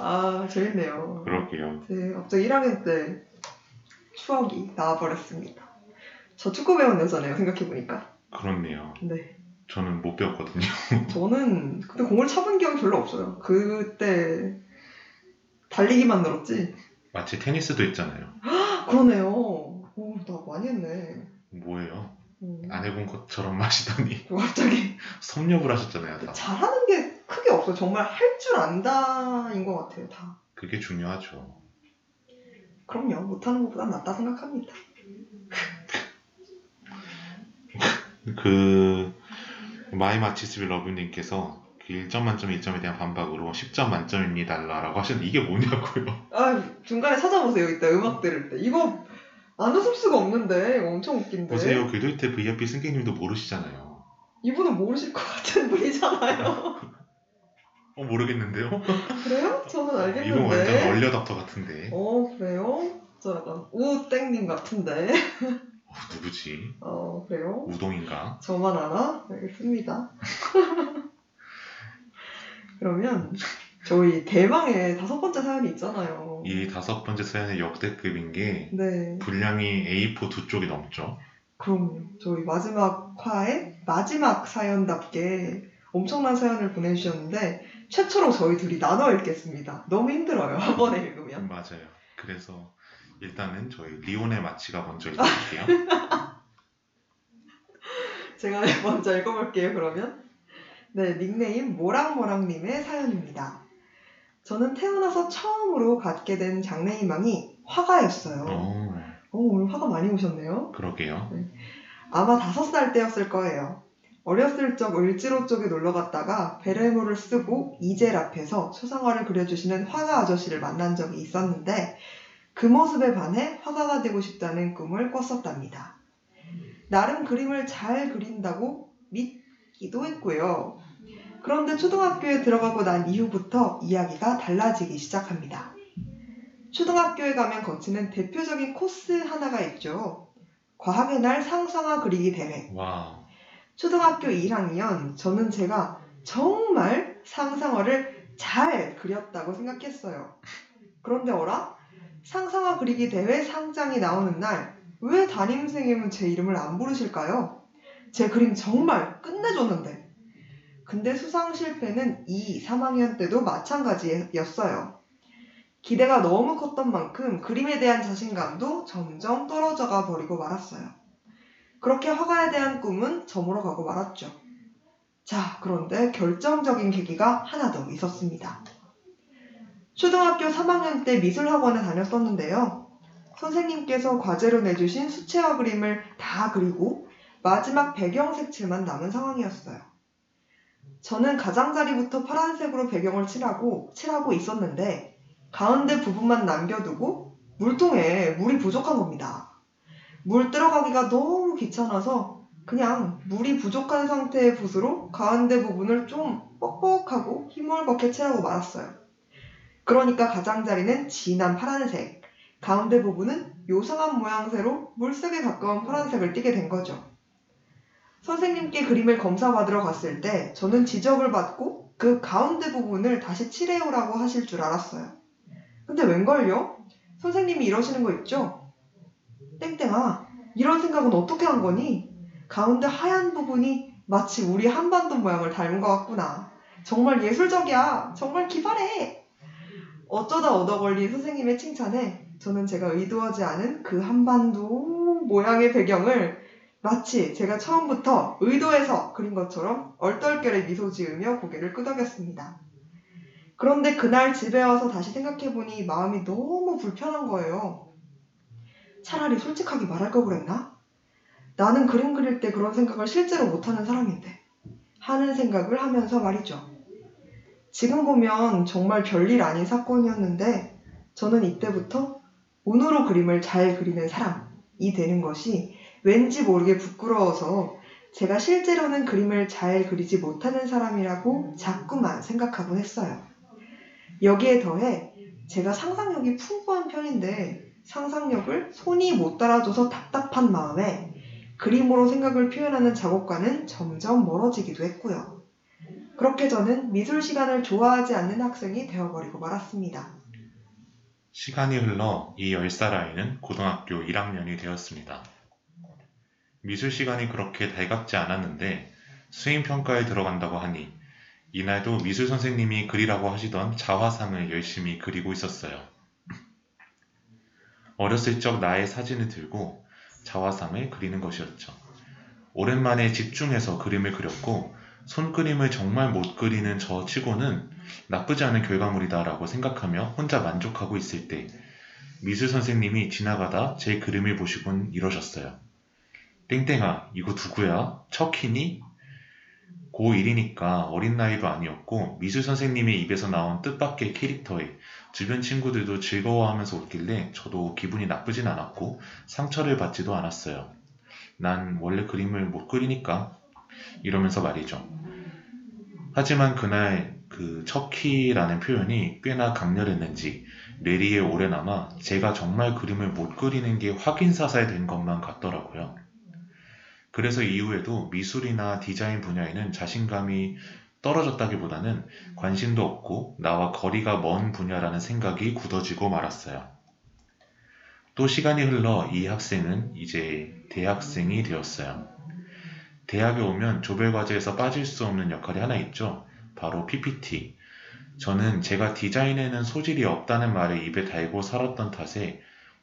아 재밌네요 그러게요. 네, 갑자기 1학년 때 추억이 나와버렸습니다. 저 축구 배운 여자네요, 생각해보니까. 그렇네요. 네. 저는 못 배웠거든요. (laughs) 저는 그때 공을 차본 기억이 별로 없어요. 그때 달리기만 늘었지. 마치 테니스도 있잖아요. (gasps) 그러네요. 오, 나 많이 했네. 뭐예요? 음. 안 해본 것처럼 마시더니 갑자기 (laughs) 섭렵을 하셨잖아요. 다. 잘하는 게 크게 없어요. 정말 할 줄 안다인 것 같아요, 다. 그게 중요하죠. 그럼요. 못하는 것보단 낫다 생각합니다. 그 My March's will love you님께서 그 1점 만점에 1점에 대한 반박으로 10점 만점입니다라고 하셨는데 이게 뭐냐고요? (laughs) 아, 중간에 찾아보세요. 이따 음악 들을 때. 이거 안 웃을 수가 없는데. 엄청 웃긴데. 보세요. 궤도이태 VIP 승객님도 모르시잖아요. 이분은 모르실 것 같은 (laughs) 분이잖아요. (laughs) 어 모르겠는데요? 그래요? 저는 알겠는데. 이분 완전 얼려답터 같은데 어, 그래요? 저 약간 우땡님 같은데. 어, 누구지? 어, 그래요? 우동인가? 저만 알아? 알겠습니다. (laughs) 그러면 저희 대망의 다섯 번째 사연이 있잖아요. 이 다섯 번째 사연의 역대급인 게 네, 분량이 A4 두 쪽이 넘죠. 그럼요. 저희 마지막 화에 마지막 사연답게 엄청난 사연을 보내주셨는데 최초로 저희 둘이 나눠 읽겠습니다. 너무 힘들어요. 한 번에 읽으면. 맞아요. 그래서 일단은 저희 리온의 마치가 먼저 (laughs) 읽을게요. 제가 (laughs) 먼저 읽어볼게요, 그러면. 네, 닉네임 모랑모랑님의 사연입니다. 저는 태어나서 처음으로 갖게 된 장래희망이 화가였어요. 어, 어, 오늘 화가 많이 오셨네요. 그러게요. 아마 다섯 살 때였을 거예요. 어렸을 적 을지로 쪽에 놀러 갔다가 베레모를 쓰고 이젤 앞에서 초상화를 그려주시는 화가 아저씨를 만난 적이 있었는데 그 모습에 반해 화가가 되고 싶다는 꿈을 꿨었답니다. 나름 그림을 잘 그린다고 믿기도 했고요. 그런데 초등학교에 들어가고 난 이후부터 이야기가 달라지기 시작합니다. 초등학교에 가면 거치는 대표적인 코스 하나가 있죠. 과학의 날 상상화 그리기 대회. 와, 초등학교 1학년, 저는 제가 정말 상상화를 잘 그렸다고 생각했어요. 그런데 어라? 상상화 그리기 대회 상장이 나오는 날, 왜 담임선생님은 제 이름을 안 부르실까요? 제 그림 정말 끝내줬는데. 근데 수상 실패는 2, 3학년 때도 마찬가지였어요. 기대가 너무 컸던 만큼 그림에 대한 자신감도 점점 떨어져가 버리고 말았어요. 그렇게 화가에 대한 꿈은 저물어 가고 말았죠. 자, 그런데 결정적인 계기가 하나 더 있었습니다. 초등학교 3학년 때 미술학원에 다녔었는데요. 선생님께서 과제로 내주신 수채화 그림을 다 그리고 마지막 배경 색칠만 남은 상황이었어요. 저는 가장자리부터 파란색으로 배경을 칠하고, 칠하고 있었는데, 가운데 부분만 남겨두고 물통에 물이 부족한 겁니다. 물 들어가기가 너무 귀찮아서 그냥 물이 부족한 상태의 붓으로 가운데 부분을 좀 뻑뻑하고 힘을벗게 칠하고 말았어요. 그러니까 가장자리는 진한 파란색, 가운데 부분은 요상한 모양새로 물색에 가까운 파란색을 띠게 된 거죠. 선생님께 그림을 검사받으러 갔을 때 저는 지적을 받고 그 가운데 부분을 다시 칠해오라고 하실 줄 알았어요. 근데 웬걸요? 선생님이 이러시는 거 있죠? 땡땡아, 이런 생각은 어떻게 한 거니? 가운데 하얀 부분이 마치 우리 한반도 모양을 닮은 것 같구나. 정말 예술적이야. 정말 기발해. 어쩌다 얻어 걸린 선생님의 칭찬에 저는 제가 의도하지 않은 그 한반도 모양의 배경을 마치 제가 처음부터 의도해서 그린 것처럼 얼떨결에 미소 지으며 고개를 끄덕였습니다. 그런데 그날 집에 와서 다시 생각해보니 마음이 너무 불편한 거예요. 차라리 솔직하게 말할 걸 그랬나? 나는 그림 그릴 때 그런 생각을 실제로 못하는 사람인데 하는 생각을 하면서 말이죠. 지금 보면 정말 별일 아닌 사건이었는데 저는 이때부터 운으로 그림을 잘 그리는 사람이 되는 것이 왠지 모르게 부끄러워서 제가 실제로는 그림을 잘 그리지 못하는 사람이라고 자꾸만 생각하곤 했어요. 여기에 더해 제가 상상력이 풍부한 편인데 상상력을 손이 못 따라줘서 답답한 마음에 그림으로 생각을 표현하는 작업과는 점점 멀어지기도 했고요. 그렇게 저는 미술 시간을 좋아하지 않는 학생이 되어버리고 말았습니다. 시간이 흘러 이 10살 아이는 고등학교 1학년이 되었습니다. 미술 시간이 그렇게 달갑지 않았는데 수행평가에 들어간다고 하니 이날도 미술 선생님이 그리라고 하시던 자화상을 열심히 그리고 있었어요. 어렸을 적 나의 사진을 들고 자화상을 그리는 것이었죠. 오랜만에 집중해서 그림을 그렸고 손그림을 정말 못 그리는 저 치고는 나쁘지 않은 결과물이다라고 생각하며 혼자 만족하고 있을 때 미술 선생님이 지나가다 제 그림을 보시곤 이러셨어요. 땡땡아, 이거 누구야? 척키니? 고1이니까 어린 나이도 아니었고 미술 선생님의 입에서 나온 뜻밖의 캐릭터에 주변 친구들도 즐거워하면서 웃길래 저도 기분이 나쁘진 않았고 상처를 받지도 않았어요. 난 원래 그림을 못 그리니까 이러면서 말이죠. 하지만 그날 그 척키라는 표현이 꽤나 강렬했는지 뇌리에 오래 남아 제가 정말 그림을 못 그리는 게 확인사살 된 것만 같더라고요. 그래서 이후에도 미술이나 디자인 분야에는 자신감이 떨어졌다기보다는 관심도 없고 나와 거리가 먼 분야라는 생각이 굳어지고 말았어요. 또 시간이 흘러 이 학생은 이제 대학생이 되었어요. 대학에 오면 조별과제에서 빠질 수 없는 역할이 하나 있죠. 바로 PPT. 저는 제가 디자인에는 소질이 없다는 말을 입에 달고 살았던 탓에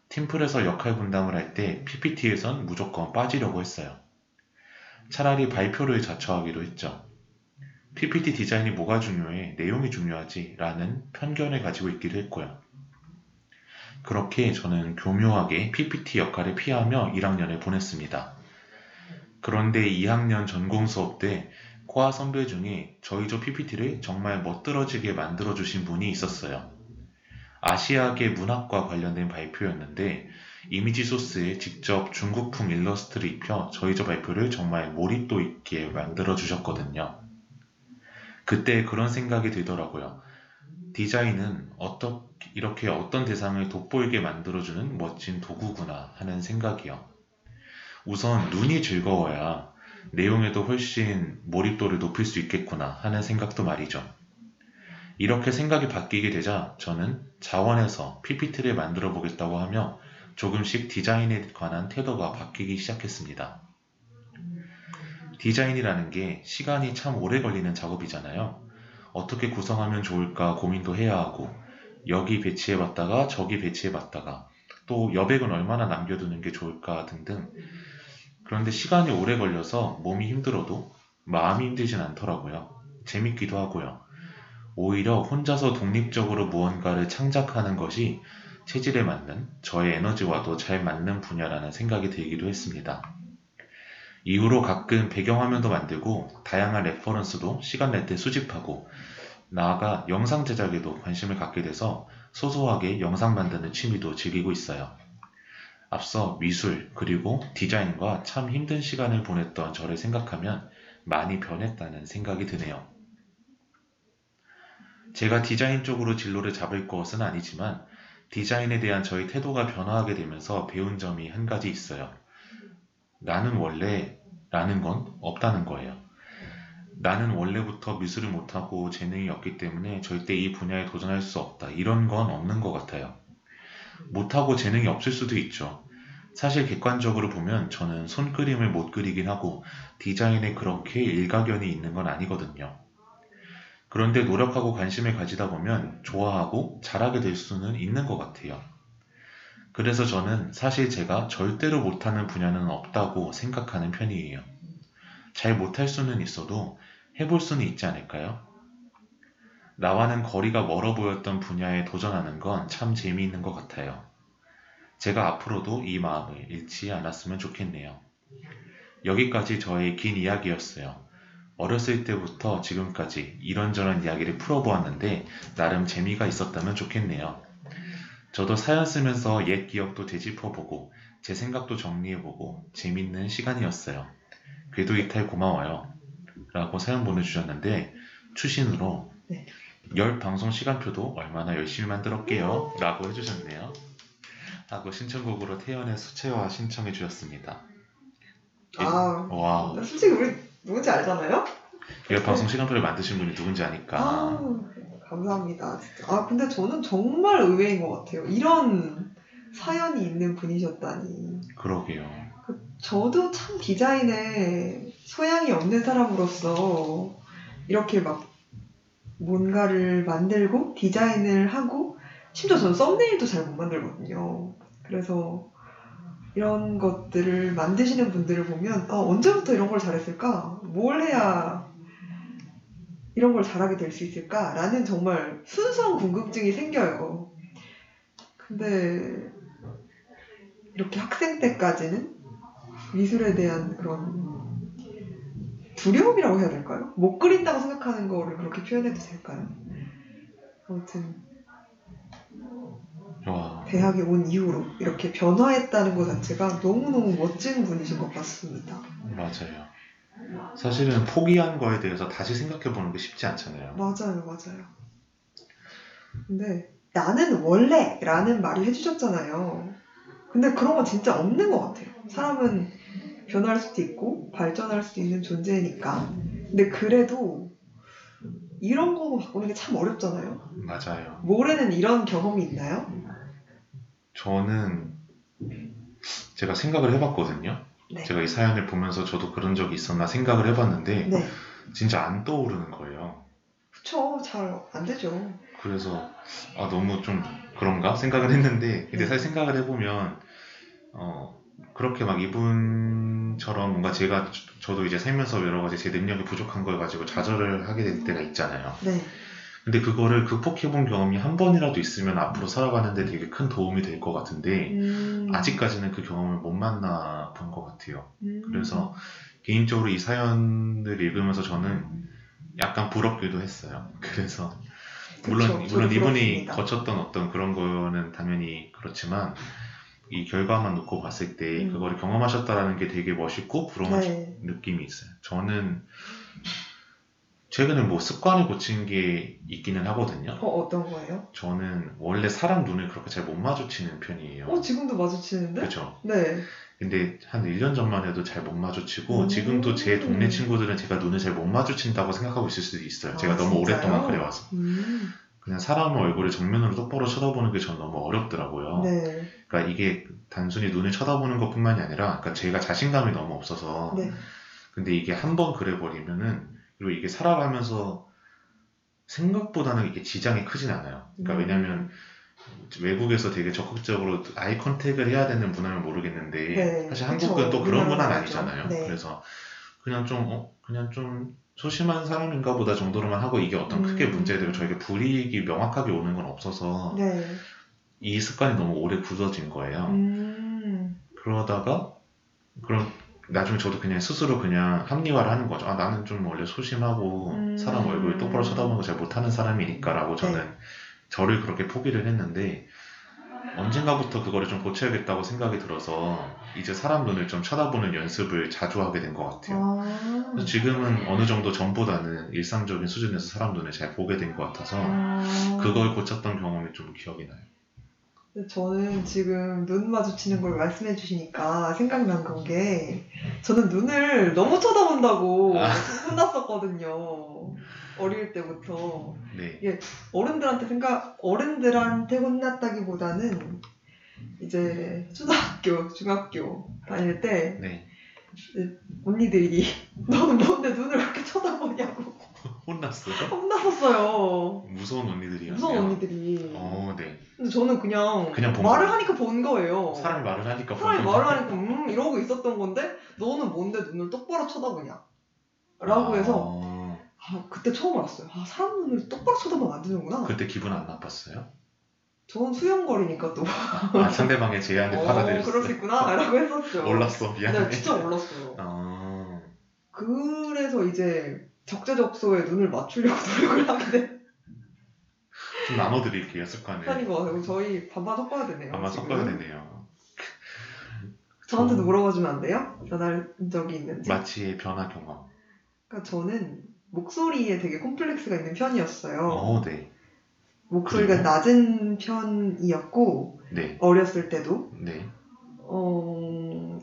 팀플에서 역할 분담을 할 때 PPT에선 무조건 빠지려고 했어요. 차라리 발표를 자처하기로 했죠. PPT 디자인이 뭐가 중요해? 내용이 중요하지. 라는 편견을 가지고 있기도 했고요. 그렇게 저는 교묘하게 PPT 역할을 피하며 1학년을 보냈습니다. 그런데 2학년 전공 수업 때 코아 선배 중에 저희 조 PPT를 정말 멋들어지게 만들어주신 분이 있었어요. 아시아계 문학과 관련된 발표였는데 이미지 소스에 직접 중국풍 일러스트를 입혀 저희 조 발표를 정말 몰입도 있게 만들어 주셨거든요. 그때 그런 생각이 들더라고요. 디자인은 어떻게 이렇게 어떤 대상을 돋보이게 만들어주는 멋진 도구구나 하는 생각이요. 우선 눈이 즐거워야 내용에도 훨씬 몰입도를 높일 수 있겠구나 하는 생각도 말이죠. 이렇게 생각이 바뀌게 되자 저는 자원해서 PPT를 만들어 보겠다고 하며 조금씩 디자인에 관한 태도가 바뀌기 시작했습니다. 디자인이라는 게 시간이 참 오래 걸리는 작업이잖아요. 어떻게 구성하면 좋을까 고민도 해야 하고 여기 배치해 봤다가 저기 배치해 봤다가 또 여백은 얼마나 남겨두는 게 좋을까 등등 그런데 시간이 오래 걸려서 몸이 힘들어도 마음이 힘들진 않더라고요. 재밌기도 하고요. 오히려 혼자서 독립적으로 무언가를 창작하는 것이 체질에 맞는 저의 에너지와도 잘 맞는 분야라는 생각이 들기도 했습니다. 이후로 가끔 배경화면도 만들고 다양한 레퍼런스도 시간 낼 때 수집하고 나아가 영상 제작에도 관심을 갖게 돼서 소소하게 영상 만드는 취미도 즐기고 있어요. 앞서 미술 그리고 디자인과 참 힘든 시간을 보냈던 저를 생각하면 많이 변했다는 생각이 드네요. 제가 디자인 쪽으로 진로를 잡을 것은 아니지만 디자인에 대한 저의 태도가 변화하게 되면서 배운 점이 한 가지 있어요. 나는 원래 라는 건 없다는 거예요. 나는 원래부터 미술을 못하고 재능이 없기 때문에 절대 이 분야에 도전할 수 없다. 이런 건 없는 것 같아요. 못하고 재능이 없을 수도 있죠. 사실 객관적으로 보면 저는 손그림을 못 그리긴 하고 디자인에 그렇게 일가견이 있는 건 아니거든요. 그런데 노력하고 관심을 가지다 보면 좋아하고 잘하게 될 수는 있는 것 같아요. 그래서 저는 사실 제가 절대로 못하는 분야는 없다고 생각하는 편이에요. 잘 못할 수는 있어도 해볼 수는 있지 않을까요? 나와는 거리가 멀어 보였던 분야에 도전하는 건 참 재미있는 것 같아요. 제가 앞으로도 이 마음을 잃지 않았으면 좋겠네요. 여기까지 저의 긴 이야기였어요. 어렸을 때부터 지금까지 이런저런 이야기를 풀어보았는데 나름 재미가 있었다면 좋겠네요. 저도 사연 쓰면서 옛 기억도 되짚어보고 제 생각도 정리해보고 재밌는 시간이었어요. 궤도 이탈 고마워요. 라고 사연 보내주셨는데 추신으로 네. 열 방송 시간표도 얼마나 열심히 만들었게요. 라고 해주셨네요. 하고 신청곡으로 태연의 수채화 신청해 주셨습니다. 예, 아, 와, 솔직히 우리 누군지 알잖아요? 열 방송 시간표를 만드신 분이 누군지 아니까. 아, 감사합니다. 진짜. 아, 근데 저는 정말 의외인 것 같아요. 이런 사연이 있는 분이셨다니. 그러게요. 저도 참 디자인에 소양이 없는 사람으로서 이렇게 막 뭔가를 만들고 디자인을 하고 심지어 저는 썸네일도 잘 못 만들거든요. 그래서 이런 것들을 만드시는 분들을 보면 아, 언제부터 이런 걸 잘했을까? 뭘 해야 이런 걸 잘하게 될 수 있을까? 라는 정말 순수한 궁금증이 생겨요. 근데 이렇게 학생 때까지는 미술에 대한 그런 두려움이라고 해야 될까요? 못 그린다고 생각하는 거를 그렇게 표현해도 될까요? 아무튼 와, 대학에 온 이후로 이렇게 변화했다는 것 자체가 너무너무 멋진 분이신 것 같습니다. 맞아요. 사실은 포기한 거에 대해서 다시 생각해 보는 게 쉽지 않잖아요. 맞아요, 맞아요. 근데 나는 원래 라는 말을 해주셨잖아요. 근데 그런 건 진짜 없는 것 같아요. 사람은 변할 수도 있고 발전할 수도 있는 존재니까. 근데 그래도 이런 거 바꾸는 게 참 어렵잖아요. 맞아요. 모레는 이런 경험이 있나요? 저는 제가 생각을 해봤거든요. 네. 제가 이 사연을 보면서 저도 그런 적이 있었나 생각을 해봤는데 네. 진짜 안 떠오르는 거예요. 그쵸. 잘 안 되죠. 그래서 아 너무 좀 그런가 생각을 했는데 근데 네. 사실 생각을 해보면 어 그렇게 막 이분처럼 뭔가 제가 저- 저도 이제 살면서 여러 가지 제 능력이 부족한 걸 가지고 좌절을 하게 될 때가 있잖아요. 네. 근데 그거를 극복해본 경험이 한 번이라도 있으면 앞으로 살아가는데 되게 큰 도움이 될 것 같은데 음, 아직까지는 그 경험을 못 만나 본 것 같아요. 음, 그래서 개인적으로 이 사연을 읽으면서 저는 약간 부럽기도 했어요. (laughs) 그래서 물론 그쵸, 물론 이분이 부럽습니다. 거쳤던 어떤 그런 거는 당연히 그렇지만 이 결과만 놓고 봤을 때 음. 그거를 경험하셨다라는 게 되게 멋있고 부러운 네. 느낌이 있어요. 저는 최근에 뭐 습관을 고친 게 있기는 하거든요. 어, 어떤 거예요? 저는 원래 사람 눈을 그렇게 잘 못 마주치는 편이에요. 어, 지금도 마주치는데? 그렇죠. 네. 근데 한 1년 전만 해도 잘 못 마주치고 음. 지금도 제 동네 친구들은 제가 눈을 잘 못 마주친다고 생각하고 있을 수도 있어요. 제가 아, 너무 진짜요? 오랫동안 그래와서. 음, 그냥 사람 얼굴을 정면으로 똑바로 쳐다보는 게 전 너무 어렵더라고요. 네. 그러니까 이게 단순히 눈을 쳐다보는 것뿐만이 아니라 그러니까 제가 자신감이 너무 없어서 네. 근데 이게 한 번 그래 버리면은 그리고 이게 살아가면서 생각보다는 이게 지장이 크진 않아요. 그러니까 음. 왜냐면 외국에서 되게 적극적으로 아이 컨택을 해야 되는 문화를 모르겠는데 네, 사실 그쵸. 한국은 또 그런 문화는. 아니잖아요. 네. 그래서 그냥 좀 어, 그냥 좀 소심한 사람인가 보다 정도로만 하고 이게 어떤 크게 음. 문제되고 저에게 불이익이 명확하게 오는 건 없어서 네. 이 습관이 너무 오래 굳어진 거예요. 음, 그러다가 그럼 나중에 저도 그냥 스스로 그냥 합리화를 하는 거죠. 아 나는 좀 원래 소심하고 음. 사람 얼굴 똑바로 쳐다보는 거 잘 못하는 사람이니까라고 저는 네. 저를 그렇게 포기를 했는데 언젠가부터 그거를 좀 고쳐야겠다고 생각이 들어서 이제 사람 눈을 좀 쳐다보는 연습을 자주 하게 된 것 같아요. 아, 그래서 지금은 어느 정도 전보다는 일상적인 수준에서 사람 눈을 잘 보게 된 것 같아서 아. 그걸 고쳤던 경험이 좀 기억이 나요. 저는 지금 눈 마주치는 걸 말씀해 주시니까 생각난 건 게 저는 눈을 너무 쳐다본다고 아. (laughs) 혼났었거든요. 어릴 때부터. 네. 어른들한테 생각, 어른들한테 혼났다기보다는 이제 초등학교, 중학교 다닐 때 네. 언니들이 (laughs) 너는 뭔데 눈을 그렇게 쳐다보냐고 혼났어요? 혼났었어요. 무서운 언니들이었네요. 무서운 언니들이. 어, 네. 근데 저는 그냥, 그냥 본 말을 거예요. 하니까 본 거예요. 사람이 말을 하니까 사람이 말을. 하니까 음 이러고 있었던 건데 너는 뭔데 눈을 똑바로 쳐다보냐 라고 해서 아, 아, 그때 처음 알았어요 아 사람 눈을 똑바로 쳐다보면 안 되는구나 그때 기분 안 나빴어요? 저는 수영거리니까 또 아, 상대방의 제안을 어, 받아들였어요. 그럴 수 있구나 라고 했었죠 (laughs) 몰랐어, 미안해. 네 진짜 몰랐어요 아, 그래서 이제 적재적소에 눈을 맞추려고 (laughs) 노력을 된좀 나눠드릴게요, 습관을. 것 같아요 저희 반반 섞어야 되네요 지금. 섞어야 되네요. 저한테도 저- 물어봐 주면 안 돼요? 변할 적이 있는지 마치의 변화 경험. 그러니까 저는 목소리에 되게 콤플렉스가 있는 편이었어요 어, 네. 목소리가 그래요? 낮은 편이었고 네. 어렸을 때도 네. 어,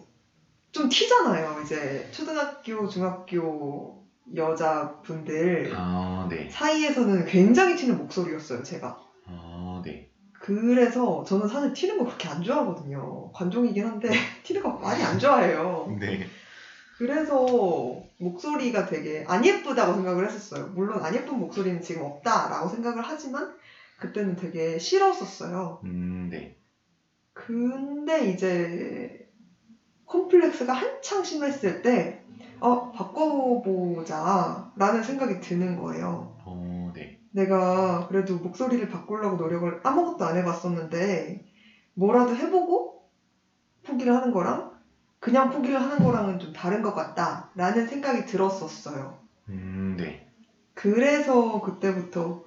좀 튀잖아요. 이제 초등학교, 중학교 여자분들 아, 네. 사이에서는 굉장히 튀는 목소리였어요. 제가. 아, 네. 그래서 저는 사실 튀는 거 그렇게 안 좋아하거든요. 관종이긴 한데 (laughs) 튀는 거 많이 안 좋아해요. 네. 그래서 목소리가 되게 안 예쁘다고 생각을 했었어요. 물론 안 예쁜 목소리는 지금 없다라고 생각을 하지만 그때는 되게 싫었었어요. 음, 네. 근데 이제 콤플렉스가 한창 심했을 때, 어, 바꿔보자, 라는 생각이 드는 거예요. 어, 네. 내가 그래도 목소리를 바꾸려고 노력을 아무것도 안 해봤었는데, 뭐라도 해보고 포기를 하는 거랑, 그냥 포기를 하는 거랑은 좀 다른 것 같다, 라는 생각이 들었었어요. 음, 네. 그래서 그때부터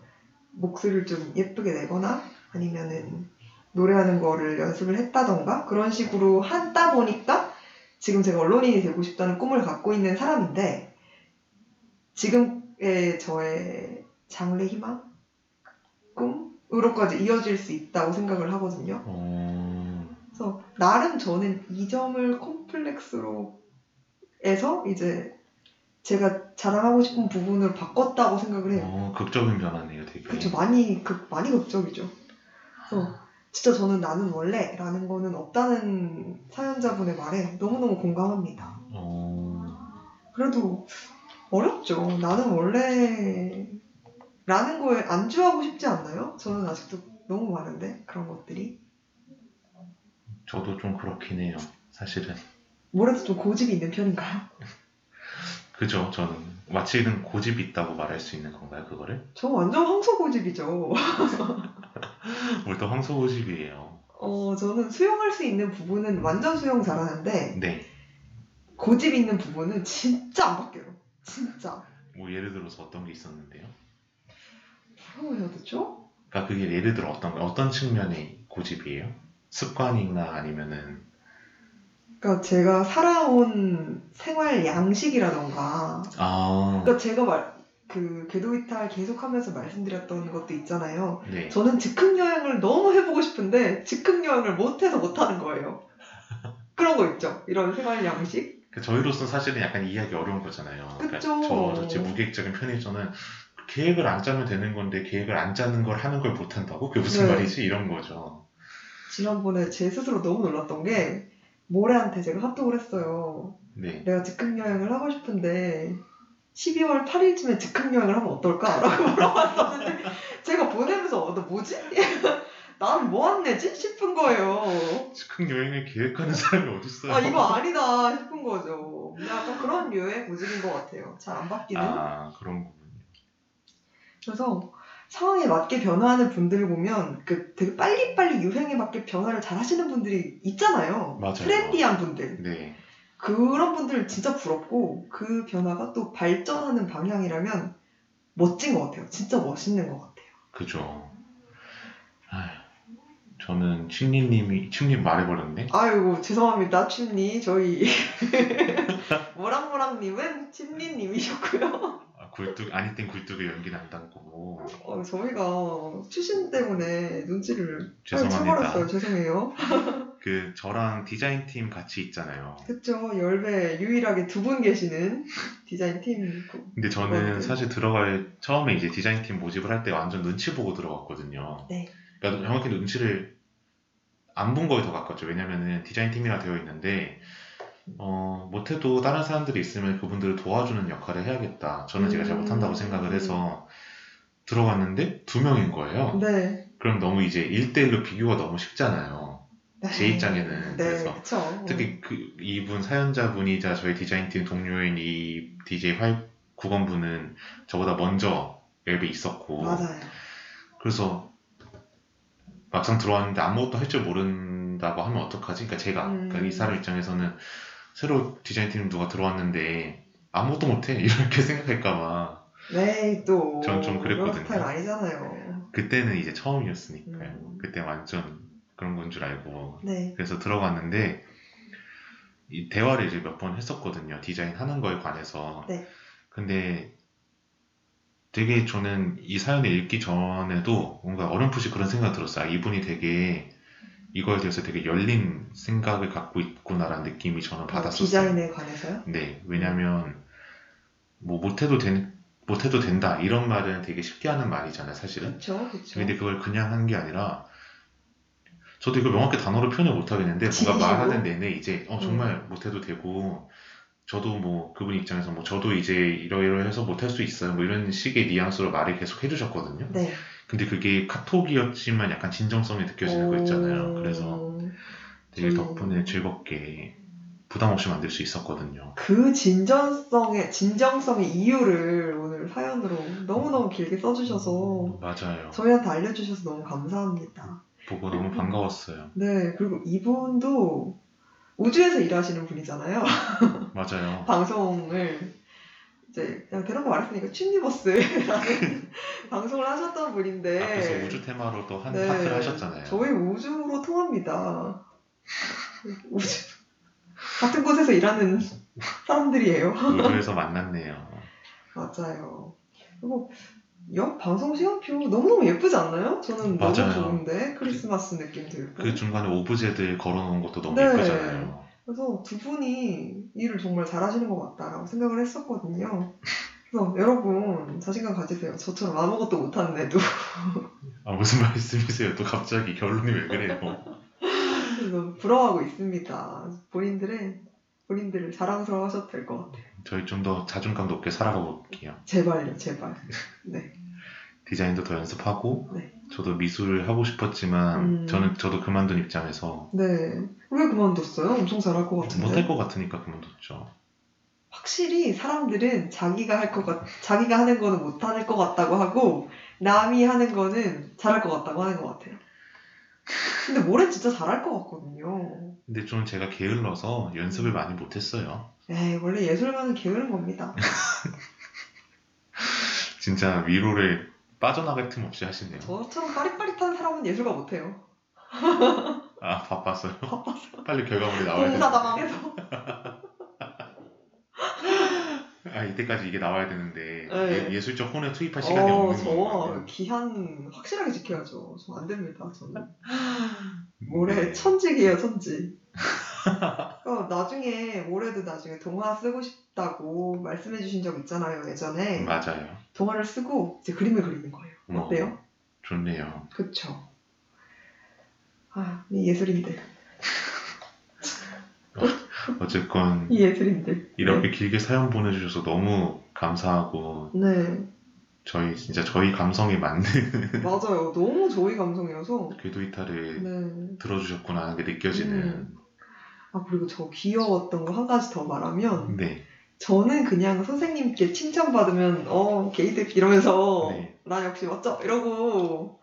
목소리를 좀 예쁘게 내거나, 아니면은 노래하는 거를 연습을 했다던가, 그런 식으로 하다 보니까, 지금 제가 언론인이 되고 싶다는 꿈을 갖고 있는 사람인데, 지금의 저의 장래 희망? 꿈으로까지 이어질 수 있다고 생각을 하거든요. 어, 그래서 나름 저는 이 점을 콤플렉스로 해서 이제 제가 자랑하고 싶은 부분을 바꿨다고 생각을 해요. 어, 극적인 변화네요, 되게. 그렇죠. 많이 극 많이 극적이죠. 그래서 진짜 저는 나는 원래라는 거는 없다는 사연자분의 말에 너무너무 공감합니다. 어, 그래도 어렵죠. 나는 원래 라는 거에 안주하고 싶지 않나요? 저는 아직도 너무 많은데 그런 것들이 저도 좀 그렇긴 해요. 사실은. 뭐래도 좀 고집이 있는 편인가요? (laughs) 그죠, 저는. 마치는 고집이 있다고 말할 수 있는 건가요, 그거를? 저 완전 황소 고집이죠. (laughs) (laughs) 뭘또 황소 고집이에요. 어, 저는 수용할 수 있는 부분은 완전 수용 잘하는데 네. 고집 있는 부분은 진짜 안 바뀌어요. 진짜. 뭐 예를 들어서 어떤 게 있었는데요? 뭐라고 해야 되죠? 그러니까 그게 예를 들어 어떤 어떤 측면의 고집이에요? 습관이나 아니면은 그러니까 제가 살아온 생활 양식이라던가 아, 그러니까 제가 말 그 궤도 이탈 계속하면서 말씀드렸던 것도 있잖아요. 네. 저는 즉흥 여행을 너무 해보고 싶은데 즉흥 여행을 못해서 못하는 거예요. (laughs) 그런 거 있죠. 이런 생활 양식. 그 저희로서 사실은 약간 이해하기 어려운 거잖아요. 그러니까 그쵸. 저 자체 무계획적인 편에서는 계획을 안 짜면 되는 건데 계획을 안 짜는 걸 하는 걸 못 한다고? 그게 무슨 네. 말이지? 이런 거죠. 지난번에 제 스스로 너무 놀랐던 게 모래한테 제가 카톡을 했어요. 네. 내가 즉흥 여행을 하고 싶은데 12월 8일쯤에 즉흥 여행을 하면 어떨까? 라고 (laughs) 물어봤었는데 제가 보내면서 어, 너 뭐지? (laughs) 나는 뭐안 내지? 싶은 거예요. 즉흥 여행을 계획하는 사람이 어딨어요? 아 이거 아니다 싶은 거죠. 약간 그런 류의 고집인 것 같아요. 잘 안 바뀌는. 아, 그런 거군요. 그래서 상황에 맞게 변화하는 분들 보면 그 되게 빨리빨리 유행에 맞게 변화를 잘 하시는 분들이 있잖아요. 맞아요. 트렌디한 분들. 네. 그런 분들 진짜 부럽고 그 변화가 또 발전하는 방향이라면 멋진 것 같아요. 진짜 멋있는 것 같아요. 그죠. 아휴, 저는 침리님이, 침님 말해버렸네? 아이고 죄송합니다 침리 저희 (laughs) 모랑모랑님은 침리님이셨고요. 아, 굴뚝, 아니 땐 굴뚝에 연기 안 담고. 어, 저희가 출신 때문에 눈치를 죄송합니다. 죄송해요. (laughs) 그, 저랑 디자인 팀 같이 있잖아요. 그쵸 열배 유일하게 두 분 계시는 (laughs) 디자인 팀. 근데 저는. 사실 들어갈, 처음에 이제 디자인 팀 모집을 할 때 완전 눈치 보고 들어갔거든요. 네. 그러니까 정확히 눈치를 안 본 거에 더 가깝죠. 왜냐면은 디자인 팀이라 되어 있는데, 어, 못해도 다른 사람들이 있으면 그분들을 도와주는 역할을 해야겠다. 저는 제가 잘 못한다고 음. 생각을 해서 들어갔는데 두 명인 거예요. 네. 그럼 너무 이제 1대1로 비교가 너무 쉽잖아요. 네. 제 입장에는 네, 그래서 그쵸. 특히 그 이분 사연자분이자 저희 디자인팀 동료인 이 DJ 활 국원분은 저보다 먼저 웹에 있었고 맞아요. 그래서 막상 들어왔는데 아무것도 할 줄 모른다고 하면 어떡하지? 그러니까 제가 음. 그러니까 이 사람 입장에서는 새로 디자인팀 누가 들어왔는데 아무것도 못해 (laughs) 이렇게 생각할까봐 네, 또. 전 좀 그런 그랬거든요. 스타일 아니잖아요. 그때는 이제 처음이었으니까요. 음. 그때 완전 그런 건 줄 알고 네. 그래서 들어갔는데 이 대화를 이제 몇 번 했었거든요. 디자인 하는 거에 관해서. 네. 근데 되게 저는 이 사연을 읽기 전에도 뭔가 어렴풋이 그런 생각 들었어요. 아, 이분이 되게 이거에 대해서 되게 열린 생각을 갖고 있구나라는 느낌이 저는 받았었어요. 디자인에 관해서요? 네, 왜냐면 뭐 못해도 된 못해도 된다 이런 말은 되게 쉽게 하는 말이잖아요, 사실은. 그쵸, 그쵸. 근데 그걸 그냥 한 게 아니라 저도 이걸 명확히 단어로 표현을 못 하겠는데 뭔가? 말하는 내내 이제 어 정말 음. 못해도 되고 저도 뭐 그분 입장에서 뭐 저도 이제 이러이러해서 못할 수 있어요 뭐 이런 식의 뉘앙스로 말을 계속 해주셨거든요. 네. 근데 그게 카톡이었지만 약간 진정성이 느껴지는 거 있잖아요. 오. 그래서 되게 음. 덕분에 즐겁게 부담 없이 만들 수 있었거든요. 그 진정성의 진정성의 이유를 오늘 사연으로 너무 너무 길게 써주셔서 맞아요. 저희한테 알려주셔서 너무 감사합니다. 보고 너무 반가웠어요. 네, 그리고 이분도 우주에서 일하시는 분이잖아요. 맞아요. (laughs) 방송을 이제 그냥 대놓고 말했으니까 춤니버스라는 (laughs) 방송을 하셨던 분인데 앞에서 우주 테마로 또한 네, 파트를 하셨잖아요. 저희 우주로 통합니다. 우주 같은 곳에서 일하는 사람들이에요. 우주에서 만났네요. 맞아요. 그리고 옆 방송 시간표 너무너무 예쁘지 않나요? 저는 너무 맞아요. 좋은데 크리스마스 느낌 들고 그 중간에 오브제들 걸어놓은 것도 너무 네. 예쁘잖아요. 그래서 두 분이 일을 정말 잘하시는 것 같다라고 생각을 했었거든요. 그래서 여러분 자신감 가지세요. 저처럼 아무것도 못하는데도 (laughs) 아 무슨 말씀이세요? 또 갑자기 결론이 왜 그래요? 그래서 부러워하고 있습니다. 본인들의 본인들을 자랑스러워하셔도 될 것 같아요. 저희 좀 더 자존감 높게 살아가 볼게요. 제발요, 제발. 네. 디자인도 더 연습하고 네. 저도 미술을 하고 싶었지만 음. 저는 저도 그만둔 입장에서 네. 왜 그만뒀어요? 엄청 잘할 것 같은데. 못할 것 같으니까 그만뒀죠. 확실히 사람들은 자기가 할 것 같, 자기가 하는 거는 못할 것 같다고 하고 남이 하는 거는 잘할 것 같다고 하는 것 같아요. 근데 모래 진짜 잘할 것 같거든요. 근데 좀 제가 게을러서 음. 연습을 많이 못했어요. 에이, 원래 예술가는 게으른 겁니다. (laughs) 진짜 위로를 빠져나갈 틈 없이 하시네요. 저처럼 빠릿빠릿한 사람은 예술가 못해요. 아 바빠서요? 바빠서. 빨리 결과물이 나와야 공사다망해서. 되는데 (laughs) 아 이때까지 이게 나와야 되는데 네. 예, 술적 혼에 투입할 시간이 어, 없는 저 거예요. 기한 확실하게 지켜야죠. 저 안 됩니다. 저는. 네. 모래 천직이에요, 천직. (laughs) 어, 나중에 모래도 나중에 동화 쓰고 싶다고 말씀해 주신 적 있잖아요, 예전에. 맞아요. 동화를 쓰고 이제 그림을 그리는 거예요. 어. 어때요? 좋네요. 그쵸. 아, 이 예술인들. 어쨌건 이 예술인들. 이렇게 길게 사연 보내주셔서 너무 감사하고 네. 저희 진짜 저희 감성에 맞는 (laughs) 맞아요. 너무 저희 감성이어서. 궤도 이탈을 네. 들어주셨구나 하는 게 느껴지는 음. 아, 그리고 저 귀여웠던 거 한 가지 더 말하면, 네. 저는 그냥 선생님께 칭찬받으면, 어, 게이드 이러면서, 네. 나 역시 멋져! 이러고,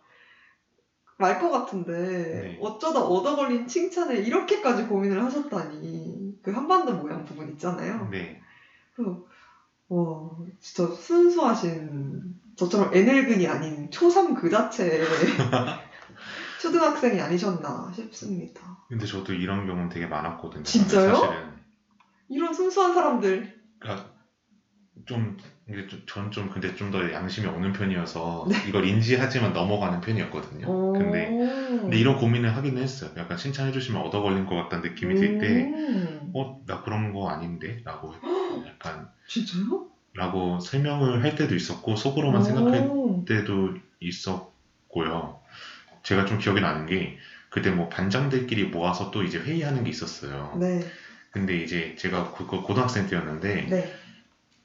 말 것 같은데, 네. 어쩌다 얻어 걸린 칭찬을 이렇게까지 고민을 하셨다니. 그 한반도 모양 부분 있잖아요. 네. 그래서, 와, 진짜 순수하신, 저처럼 애늙은이 아닌 초삼 그 자체의 (laughs) 초등학생이 아니셨나 싶습니다. 근데 저도 이런 경우는 되게 많았거든요. 진짜요? 사실은. 이런 순수한 사람들. 그러니까 좀 이게 전좀 근데 좀 더 양심이 없는 편이어서 네. 이걸 인지하지만 넘어가는 편이었거든요. 어. 근데 근데 이런 고민을 하기는 했어요. 약간 칭찬해 주시면 얻어 걸린 것 같다는 느낌이 들 때, 음. 어, 나 그런 거 아닌데? 라고 약간, (gasps) 진짜요? 라고 설명을 할 때도 있었고, 속으로만 생각할 오. 때도 있었고요. 제가 좀 기억이 나는 게, 그때 뭐 반장들끼리 모아서 또 이제 회의하는 게 있었어요. 네, 근데 이제 제가 그거 고등학생 때였는데, 네,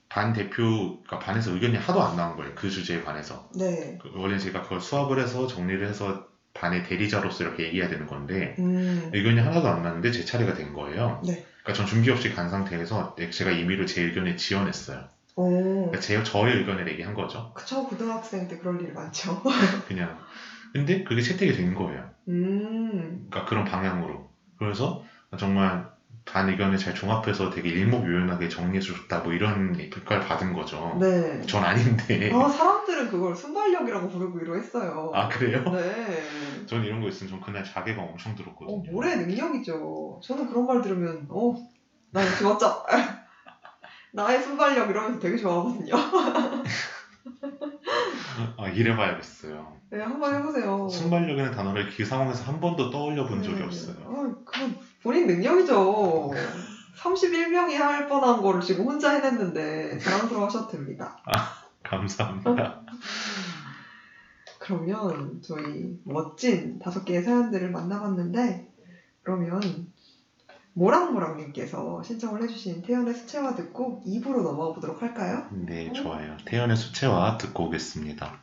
반 대표, 그러니까 반에서 의견이 하도 안 나온 거예요. 그 주제에 관해서. 네. 그 원래 제가 그걸 수합을 해서 정리를 해서 반의 대리자로서 이렇게 얘기해야 되는 건데, 음. 의견이 하나도 안 났는데 제 차례가 된 거예요. 네. 그러니까 전 준비 없이 간 상태에서 제가 임의로 제 의견을 지원했어요. 오. 그러니까 제, 저의 의견을 얘기한 거죠. 그쵸, 고등학생 때 그럴 일 많죠. (laughs) 그냥. 근데 그게 채택이 된 거예요. 음. 그러니까 그런 방향으로. 그래서 정말 반 의견을 잘 종합해서 되게 일목요연하게 정리해서 줬다 뭐 이런 평가를 받은 거죠. 네. 전 아닌데. 아, 사람들은 그걸 순발력이라고 부르기로 했어요. 아 그래요? 네. 전 이런 거 있으면 전 그날 자괴가 엄청 어, 들었거든요. 모래 능력이죠. 저는 그런 말 들으면, 어, 나 역시 멋져. 나의 순발력 이러면서 되게 좋아하거든요. (laughs) 아 이래봐야겠어요. 네, 한번 해보세요. 순발력이라는 단어를 그 상황에서 한 번도 떠올려 본 적이 네. 없어요. 아, 그건 본인 능력이죠. 31명이 할 뻔한 거를 지금 혼자 해냈는데 자랑스러워 하셔도 됩니다. 감사합니다. (laughs) 그러면 저희 멋진 다섯 개의 사연들을 만나봤는데 그러면 모랑모랑님께서 신청을 해주신 태연의 수채화 듣고 2부로 넘어가 보도록 할까요? 네, 좋아요. 태연의 수채화 듣고 오겠습니다.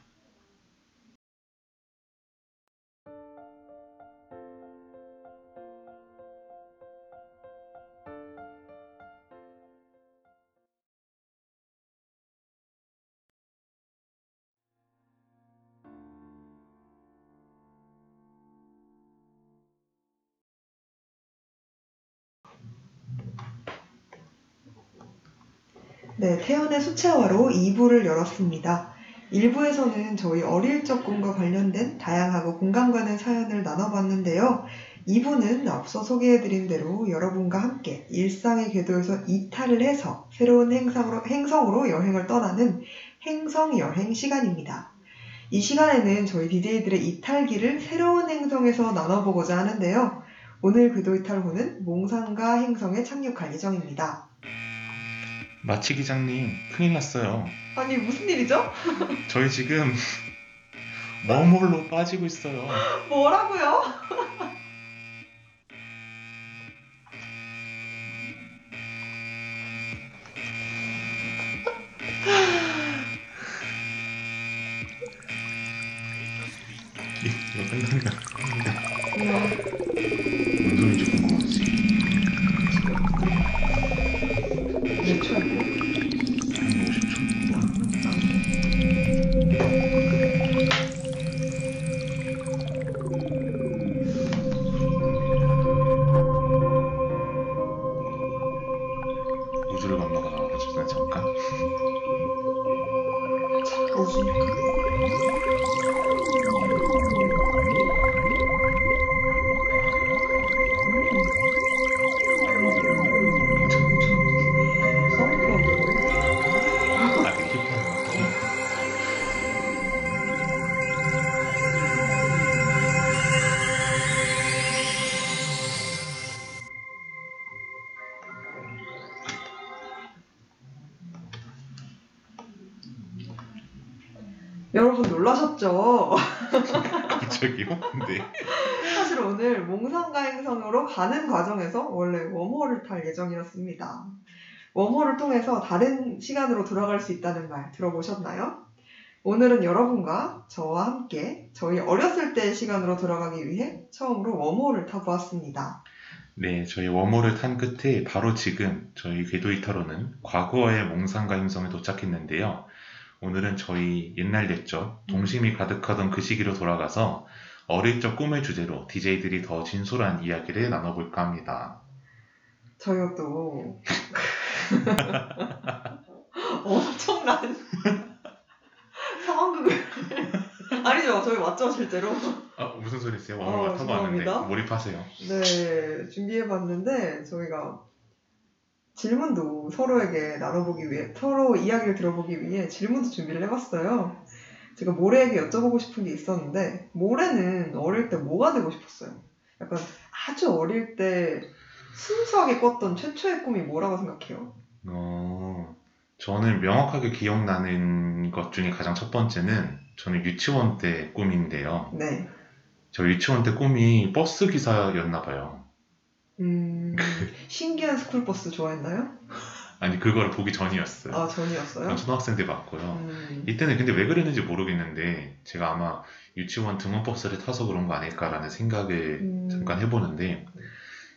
태연의 수채화로 2부를 열었습니다. 1부에서는 저희 어릴 적 꿈과 관련된 다양하고 공감 가는 사연을 나눠봤는데요. 2부는 앞서 소개해드린 대로 여러분과 함께 일상의 궤도에서 이탈을 해서 새로운 행성으로, 행성으로 여행을 떠나는 행성 여행 시간입니다. 이 시간에는 저희 DJ들의 이탈기를 새로운 행성에서 나눠보고자 하는데요. 오늘 궤도 이탈호는 몽상가 행성에 착륙할 예정입니다. 마치 기장님, 큰일 났어요. 아니 무슨 일이죠? (laughs) 저희 지금 웜홀로 빠지고 있어요. 뭐라고요? 우주를 건너가 나와가지고 잠깐. 뭐지? 놀라셨죠? (laughs) 갑자기요? 네. 사실 오늘 몽상가 행성으로 가는 과정에서 원래 웜홀을 탈 예정이었습니다. 웜홀을 통해서 다른 시간으로 돌아갈 수 있다는 말 들어보셨나요? 오늘은 여러분과 저와 함께 저희 어렸을 때의 시간으로 돌아가기 위해 처음으로 웜홀을 타보았습니다. 네, 저희 웜홀을 탄 끝에 바로 지금 저희 궤도 이타로는 과거의 몽상가 행성에 도착했는데요. 오늘은 저희 옛날 옛적 동심이 가득하던 그 시기로 돌아가서 어릴 적 꿈을 주제로 DJ들이 더 진솔한 이야기를 나눠볼까 합니다. 저희가 또 (laughs) 엄청난 상황극을 (laughs) 아니죠 저희 맞죠 실제로 아, 무슨 소리세요? 어, 웜홀 타고 왔는데 죄송합니다. 몰입하세요. 네 준비해봤는데 저희가 질문도 서로에게 나눠보기 위해 서로 이야기를 들어보기 위해 질문도 준비를 해봤어요 제가 모래에게 여쭤보고 싶은 게 있었는데 모래는 어릴 때 뭐가 되고 싶었어요? 약간 아주 어릴 때 순수하게 꿨던 최초의 꿈이 뭐라고 생각해요? 어, 저는 명확하게 기억나는 것 중에 가장 첫 번째는 저는 유치원 때 꿈인데요. 네 저 유치원 때 꿈이 버스 기사였나 봐요. 음, 신기한 스쿨버스 좋아했나요? 아니 그거를 보기 전이었어요. 아, 전이었어요? 전 초등학생 때 봤고요. 음, 이때는 근데 왜 그랬는지 모르겠는데 제가 아마 유치원 등원버스를 타서 그런 거 아닐까라는 생각을 음. 잠깐 해보는데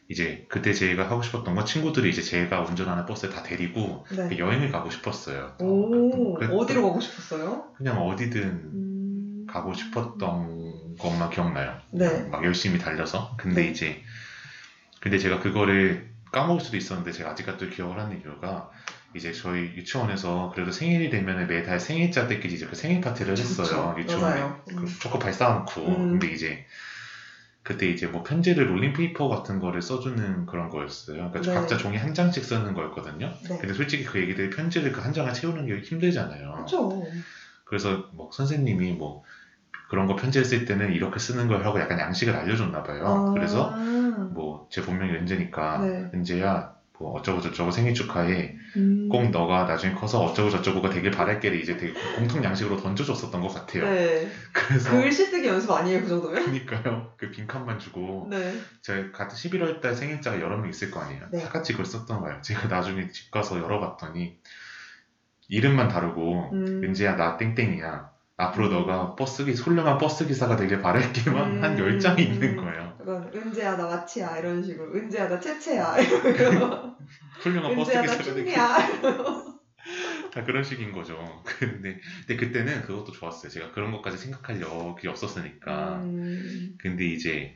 이제 그때 제가 하고 싶었던 건 친구들이 이제 제가 운전하는 버스에 다 데리고 네. 여행을 가고 싶었어요. 오, 그래- 어디로 가고 싶었어요? 그냥 어디든 음, 가고 싶었던 것만 기억나요. 네. 막 열심히 달려서. 근데 네. 이제 근데 제가 그거를 까먹을 수도 있었는데 제가 아직까지 기억을 하는 이유가 이제 저희 유치원에서 그래도 생일이 되면 매달 생일자 때끼리 이제 그 생일 파티를 했어요. 그쵸, 유치원에. 그 음. 초코파이 쌓아놓고 음. 근데 이제 그때 이제 뭐 편지를 롤링페이퍼 같은 거를 써주는 그런 거였어요. 그러니까 네. 각자 종이 한 장씩 쓰는 거였거든요. 네. 근데 솔직히 그 애기들이 편지를 그 한 장을 채우는 게 힘들잖아요. 그렇죠. 그래서 뭐 선생님이 뭐 그런 거 편지를 쓸 때는 이렇게 쓰는 걸 하고 약간 양식을 알려줬나 봐요. 그래서 뭐 제 본명이 은재니까 아. 네. 은재야 뭐 어쩌고 저쩌고 생일 축하해 음. 꼭 너가 나중에 커서 어쩌고 저쩌고가 되길 바랄게를 이제 되게 공통 양식으로 던져줬었던 것 같아요. 네. 그래서 글씨 쓰기 연습 아니에요, 그 정도면? 그니까요 그 빈칸만 주고 네. 제가 같은 11월 달 생일자가 여러 명 있을 거 아니에요. 네. 다 같이 그걸 썼던 거예요. 제가 나중에 집 가서 열어봤더니 이름만 다르고 음. 은재야 나 땡땡이야. 앞으로 너가 버스 기 훌륭한 버스 기사가 되길 바랄게만 한 음. 10장이 있는 거예요. 약간 은재야 나 마치야 이런 식으로 은재야 나 채채야 (laughs) 이러고 훌륭한 버스 은재야 나 기사가 되길 킹이야 다 그런 식인 거죠. (laughs) 근데, 근데 그때는 그것도 좋았어요. 제가 그런 것까지 생각할 여력이 없었으니까. 음. 근데 이제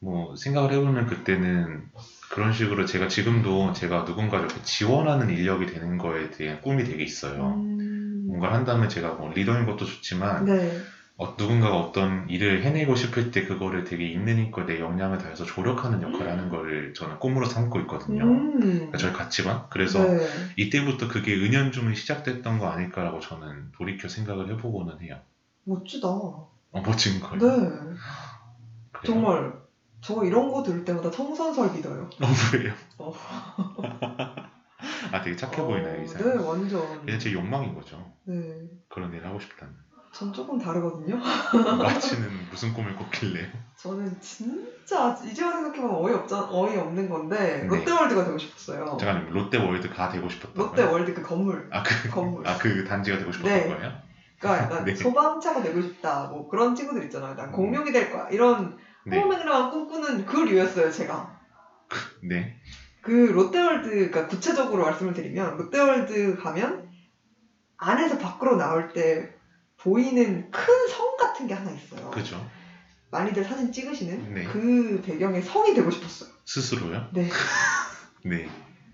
뭐 생각을 해보면 그때는 그런 식으로 제가 지금도 제가 누군가를 이렇게 지원하는 인력이 되는 거에 대한 꿈이 되게 있어요. 음. 뭔가를 한다면 제가 뭐 리더인 것도 좋지만 네. 어, 누군가가 어떤 일을 해내고 싶을 때 그거를 되게 있는 힘껏 내 역량을 다해서 조력하는 역할을 하는 거를 저는 꿈으로 삼고 있거든요. 음. 그러니까 저의 가치관. 그래서 네. 이때부터 그게 은연중에 시작됐던 거 아닐까라고 저는 돌이켜 생각을 해보고는 해요. 멋지다. 어, 멋진 거예요. 네. 그래요? 정말 저 이런 거 들을 때마다 성선설 믿어요. 어, 왜요? 어. (laughs) 아, 되게 착해 보이나요, 이 네, 사람? 완전. 그냥 제 욕망인 거죠. 네. 그런 일을 하고 싶다는. 전 조금 다르거든요. (laughs) 마치는 무슨 꿈을 꿨길래요? 저는 진짜 이제 와서 생각해보면 어이없자, 어이없는 건데 네. 롯데월드가 되고 싶었어요. 잠깐 롯데월드가 되고 싶었던 롯데월드 그 건물. 아, 그, 건물. 아, 그 단지가 되고 싶었던 네. 거예요? 그러니까 약간 (laughs) 네. 소방차가 되고 싶다. 뭐 그런 친구들 있잖아요. 난 공룡이 될 거야. 이런 네. 허무맹랑 꿈꾸는 그 류였어요, 제가. 네. 그 롯데월드, 그러니까 구체적으로 말씀을 드리면 롯데월드 가면 안에서 밖으로 나올 때 보이는 큰 성 같은 게 하나 있어요. 그죠. 많이들 사진 찍으시는 네. 그 배경에 성이 되고 싶었어요. 스스로요? 네. (laughs) 네.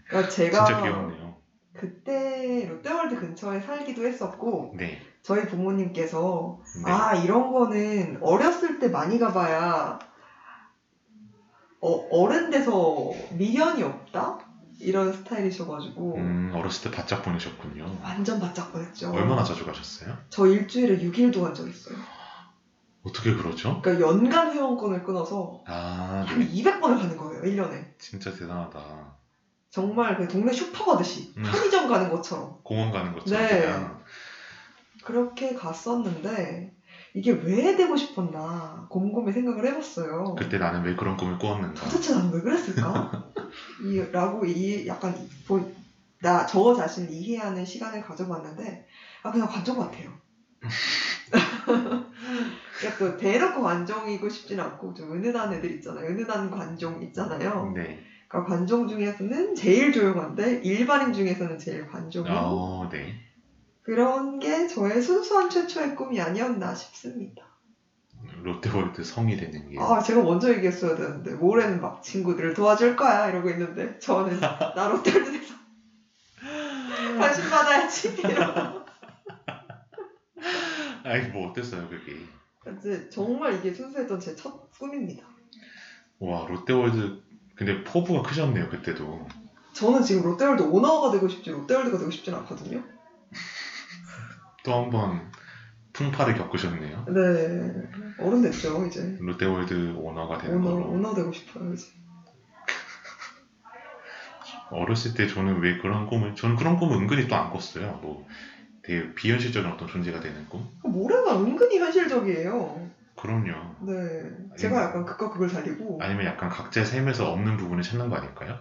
그러니까 제가 진짜 귀엽네요. 그때 롯데월드 근처에 살기도 했었고 네. 저희 부모님께서 네. 아 이런 거는 어렸을 때 많이 가봐야 어, 어른 돼서 미련이 없다 이런 스타일이셔가지고 음, 어렸을 때 바짝 보내셨군요. 완전 바짝 보냈죠. 얼마나 자주 가셨어요? 저 일주일에 6일도 간적 있어요. 어떻게 그러죠? 그러니까 연간 회원권을 끊어서 아, 한 네. 200번을 가는 거예요 1년에. 진짜 대단하다. 정말 그 동네 슈퍼 가듯이 음. 편의점 가는 것처럼 공원 가는 것처럼 네. 그냥. 그렇게 갔었는데 이게 왜 되고 싶었나 곰곰이 생각을 해봤어요. 그때 나는 왜 그런 꿈을 꾸었는가? 도대체 나는 왜 그랬을까? 이, 라고 이 약간 보- 나, 저 자신을 이해하는 시간을 가져봤는데, 아, 그냥 관종 같아요. (laughs) 그러니까 또 대놓고 관종이고 싶진 않고, 좀 은은한 애들 있잖아요. 은은한 관종 있잖아요. 네. 그러니까 관종 중에서는 제일 조용한데, 일반인 중에서는 제일 관종인 어, 네. 그런 게 저의 순수한 최초의 꿈이 아니었나 싶습니다. 롯데월드 성이 되는 게. 아, 제가 먼저 얘기했어야 되는데, 모래는 막 친구들을 도와줄 거야, 이러고 있는데, 저는 (laughs) 나 롯데월드에서 관심 받아야지. 이러고. (laughs) 아니, 뭐 어땠어요, 그게? 이제 정말 이게 순수했던 제 첫 꿈입니다. 와, 롯데월드. 근데 포부가 크셨네요, 그때도. 저는 지금 롯데월드 오너가 되고 싶지, 롯데월드가 되고 싶진 않거든요. 또 한 번 풍파를 겪으셨네요. 네, 어른 됐죠, 이제. 롯데월드 오너가 되는 오너, 걸로. 오너 되고 싶어요, 이제. (laughs) 어렸을 때 저는 왜 그런 꿈을, 저는 그런 꿈을 은근히 또 안 꿨어요. 뭐, 되게 비현실적인 어떤 존재가 되는 꿈? 모래가 은근히 현실적이에요. 그럼요. 네, 제가 약간 극과 극을 달리고. 아니면 약간 각자의 삶에서 없는 부분을 찾는 거 아닐까요?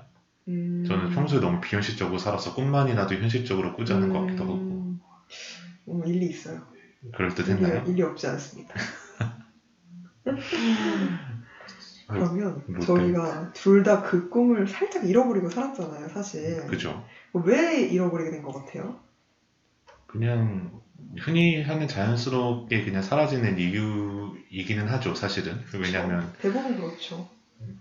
음, 저는 평소에 너무 비현실적으로 살아서 꿈만이 나도 현실적으로 꾸자는 것 같기도 하고. 음, 음, 일리 있어요. 그럴 듯했나요? 일리, 일리 없지 않습니다. (laughs) 그러면 롯데. 저희가 둘 다 그 꿈을 살짝 잃어버리고 살았잖아요, 사실. 그죠. 왜 잃어버리게 된 것 같아요? 그냥 흔히 하는 자연스럽게 그냥 사라지는 이유이기는 하죠, 사실은. 왜냐면 대부분 그렇죠.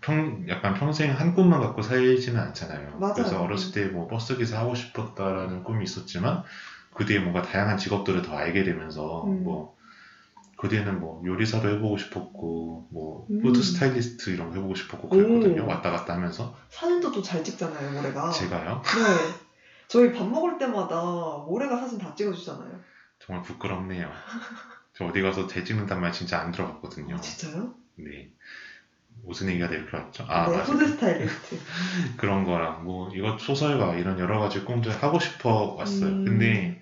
평, 약간 평생 한 꿈만 갖고 살지는 않잖아요. 맞아요. 그래서 어렸을 때 뭐 버스 기사 하고 싶었다라는 꿈이 있었지만 그 뒤에 뭔가 다양한 직업들을 더 알게 되면서 음. 뭐 그 뒤에는 뭐 요리사도 해보고 싶었고 뭐 음. 푸드 스타일리스트 이런 거 해보고 싶었고 그랬거든요. 오. 왔다 갔다 하면서 사진도 또 잘 찍잖아요, 모래가. 제가요 네. 저희 밥 먹을 때마다 모래가 사진 다 찍어주잖아요. 정말 부끄럽네요. (laughs) 저 어디 가서 잘 찍는단 말 진짜 안 들어봤거든요. 진짜요? 네. 무슨 얘기가 될 필요 없죠? 아, 네. 푸드 스타일리스트. (laughs) 그런 거랑 뭐 이것 소설가 이런 여러 가지 꿈들 하고 싶어 왔어요. 음. 근데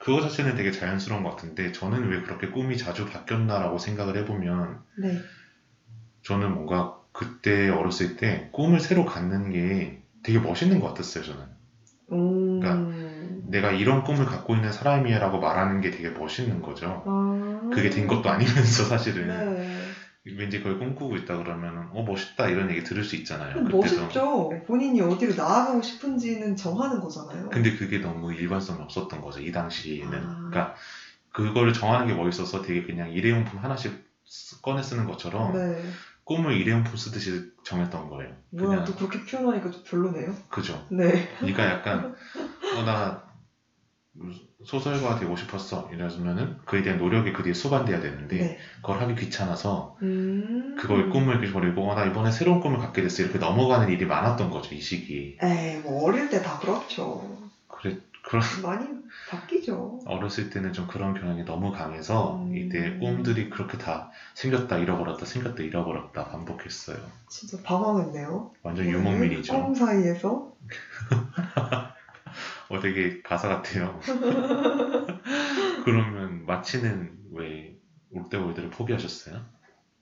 그거 자체는 되게 자연스러운 것 같은데 저는 왜 그렇게 꿈이 자주 바뀌었나라고 생각을 해보면 네. 저는 뭔가 그때 어렸을 때 꿈을 새로 갖는 게 되게 멋있는 것 같았어요. 저는 음. 내가 이런 꿈을 갖고 있는 사람이야라고 말하는 게 되게 멋있는 거죠. 아. 그게 된 것도 아니면서 사실은 네. 왠지 그걸 꿈꾸고 있다 그러면 어 멋있다 이런 얘기 들을 수 있잖아요. 멋있죠. 본인이 어디로 나아가고 싶은지는 정하는 거잖아요. 근데 그게 너무 일관성이 없었던 거죠 이 당시에는. 아. 그러니까 그거를 정하는 게 멋있어서 되게 그냥 일회용품 하나씩 쓰- 꺼내 쓰는 것처럼 네. 꿈을 이름표 쓰듯이 정했던 거예요. 뭐야, 그냥 또 그렇게 표현하니까 좀 별로네요. 그죠. 네. 네가 약간 어나 소설가가 되고 싶었어 이러면은 그에 대한 노력이 그 뒤에 수반돼야 되는데 네. 그걸 하기 귀찮아서 음. 그걸 꿈을 버리고 어, 나 이번에 새로운 꿈을 갖게 됐어 이렇게 넘어가는 일이 많았던 거죠 이 시기에 에이, 뭐 어릴 때 다 그렇죠. 그래 그런 (laughs) 많이 바뀌죠. 어렸을 때는 좀 그런 경향이 너무 강해서 음. 이때 꿈들이 그렇게 다 생겼다 잃어버렸다 생겼다 잃어버렸다 반복했어요 진짜 방황했네요. 완전 유목민이죠 꿈 사이에서 (laughs) 어 되게 가사 같아요 (laughs) 그러면 마치는 왜 롯데월드를 포기하셨어요?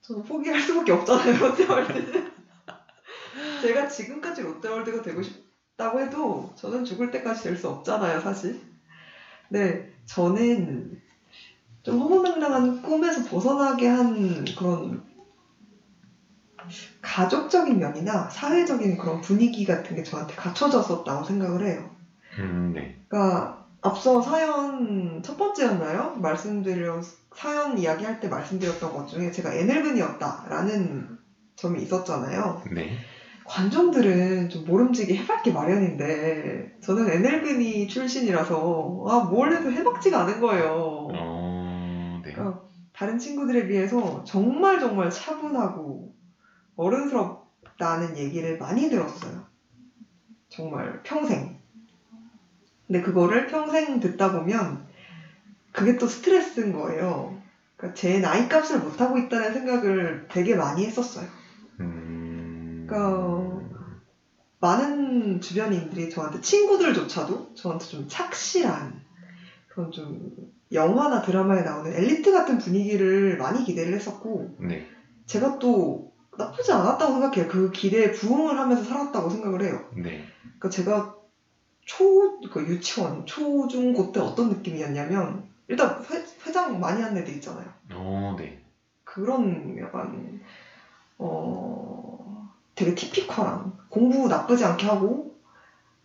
저는 포기할 수밖에 없잖아요, 롯데월드는. (laughs) 제가 지금까지 롯데월드가 되고 싶다고 해도 저는 죽을 때까지 될 수 없잖아요, 사실. 네, 저는 좀 허무맹랑한 꿈에서 벗어나게 한 그런 가족적인 면이나 사회적인 그런 분위기 같은 게 저한테 갖춰졌었다고 생각을 해요. 음, 네. 그러니까 앞서 사연 첫 번째였나요? 말씀드려 사연 이야기할 때 말씀드렸던 것 중에 제가 애늙은이었다라는 점이 있었잖아요. 네. 관종들은 좀 모름지기 해맑기 마련인데 저는 애늙은이 출신이라서 아뭘 해도 해맑지가 않은 거예요. 어, 네. 그러니까 다른 친구들에 비해서 정말 정말 차분하고 어른스럽다는 얘기를 많이 들었어요. 정말 평생. 근데 그거를 평생 듣다 보면 그게 또 스트레스인 거예요. 그러니까 제 나이 값을 못하고 있다는 생각을 되게 많이 했었어요. 음. 그러니까 많은 주변인들이 저한테 친구들조차도 저한테 좀 착실한 그런 좀 영화나 드라마에 나오는 엘리트 같은 분위기를 많이 기대를 했었고 네. 제가 또 나쁘지 않았다고 생각해요. 그 기대에 부응을 하면서 살았다고 생각을 해요. 네. 그러니까 제가 초, 그 유치원, 초, 중, 고 때 어떤 느낌이었냐면 일단 회, 회장 많이 한 애들 있잖아요. 어, 네. 그런 약간 어 되게 티피컬한 공부 나쁘지 않게 하고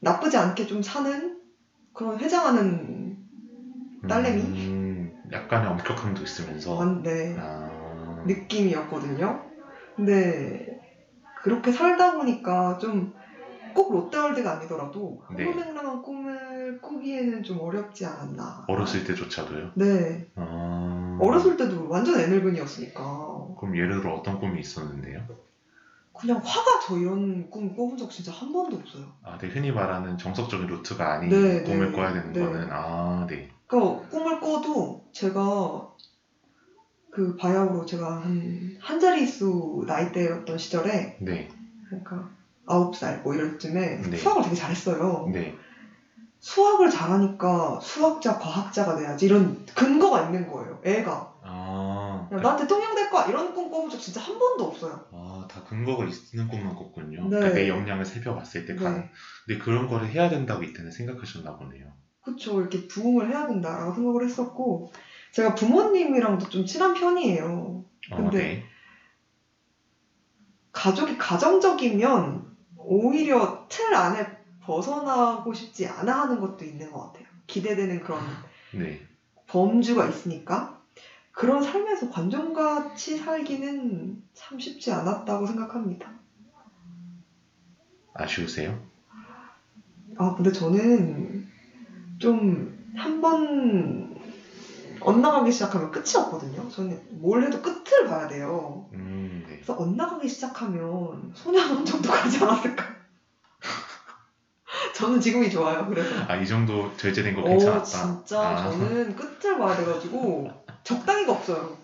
나쁘지 않게 좀 사는 그런 회장하는 딸내미? 음, 약간의 엄격함도 있으면서. 완데 아. 느낌이었거든요. 근데 그렇게 살다 보니까 좀 꼭 롯데월드가 아니더라도 네. 허무맹랑한 꿈을 꾸기에는 좀 어렵지 않았나. 어렸을 때조차도요. 네. 아. 어렸을 때도 완전 애늙은이였으니까 그럼 예를 들어 어떤 꿈이 있었는데요? 그냥 화가 저 이런 꿈 꿔본 적 진짜 한 번도 없어요. 아, 네, 흔히 말하는 정석적인 루트가 아닌 네, 꿈을 네, 꿔야 되는 네. 거는 아, 네. 그러니까 꿈을 꿔도 제가 그 바야흐로 제가 한, 한 자릿수 나이대였던 시절에 네. 그러니까 아홉 살 뭐 이럴 쯤에 네. 수학을 되게 잘했어요. 네. 수학을 잘하니까 수학자, 과학자가 돼야지 이런 근거가 있는 거예요. 애가. 아. 그냥 나 대통령 될 거야 이런 꿈 꿔본 적 진짜 한 번도 없어요. 아, 다 근거가 있는 꿈만 꿨군요. 네. 그러니까 내 역량을 살펴봤을 때 네. 가는. 근데 그런 거를 해야 된다고 이때는 생각하셨나 보네요. 그쵸 이렇게 부응을 해야 된다라고 생각을 했었고 제가 부모님이랑도 좀 친한 편이에요. 어, 근데 네. 가족이 가정적이면 오히려 틀 안에 벗어나고 싶지 않아 하는 것도 있는 것 같아요. 기대되는 그런 네. 범주가 있으니까 그런 삶에서 관종같이 살기는 참 쉽지 않았다고 생각합니다. 아쉬우세요? 아 근데 저는 좀 한 번 엇나가기 시작하면 끝이 없거든요. 저는 뭘 해도 끝을 봐야 돼요. 음, 네. 그래서 엇나가기 시작하면 소녀원 정도 가지 않았을까? (laughs) 저는 지금이 좋아요. 그래서 아, 이 정도 절제된 거오 괜찮았다. 진짜 아, 저는 끝을 봐야 돼가지고 적당히가 없어요.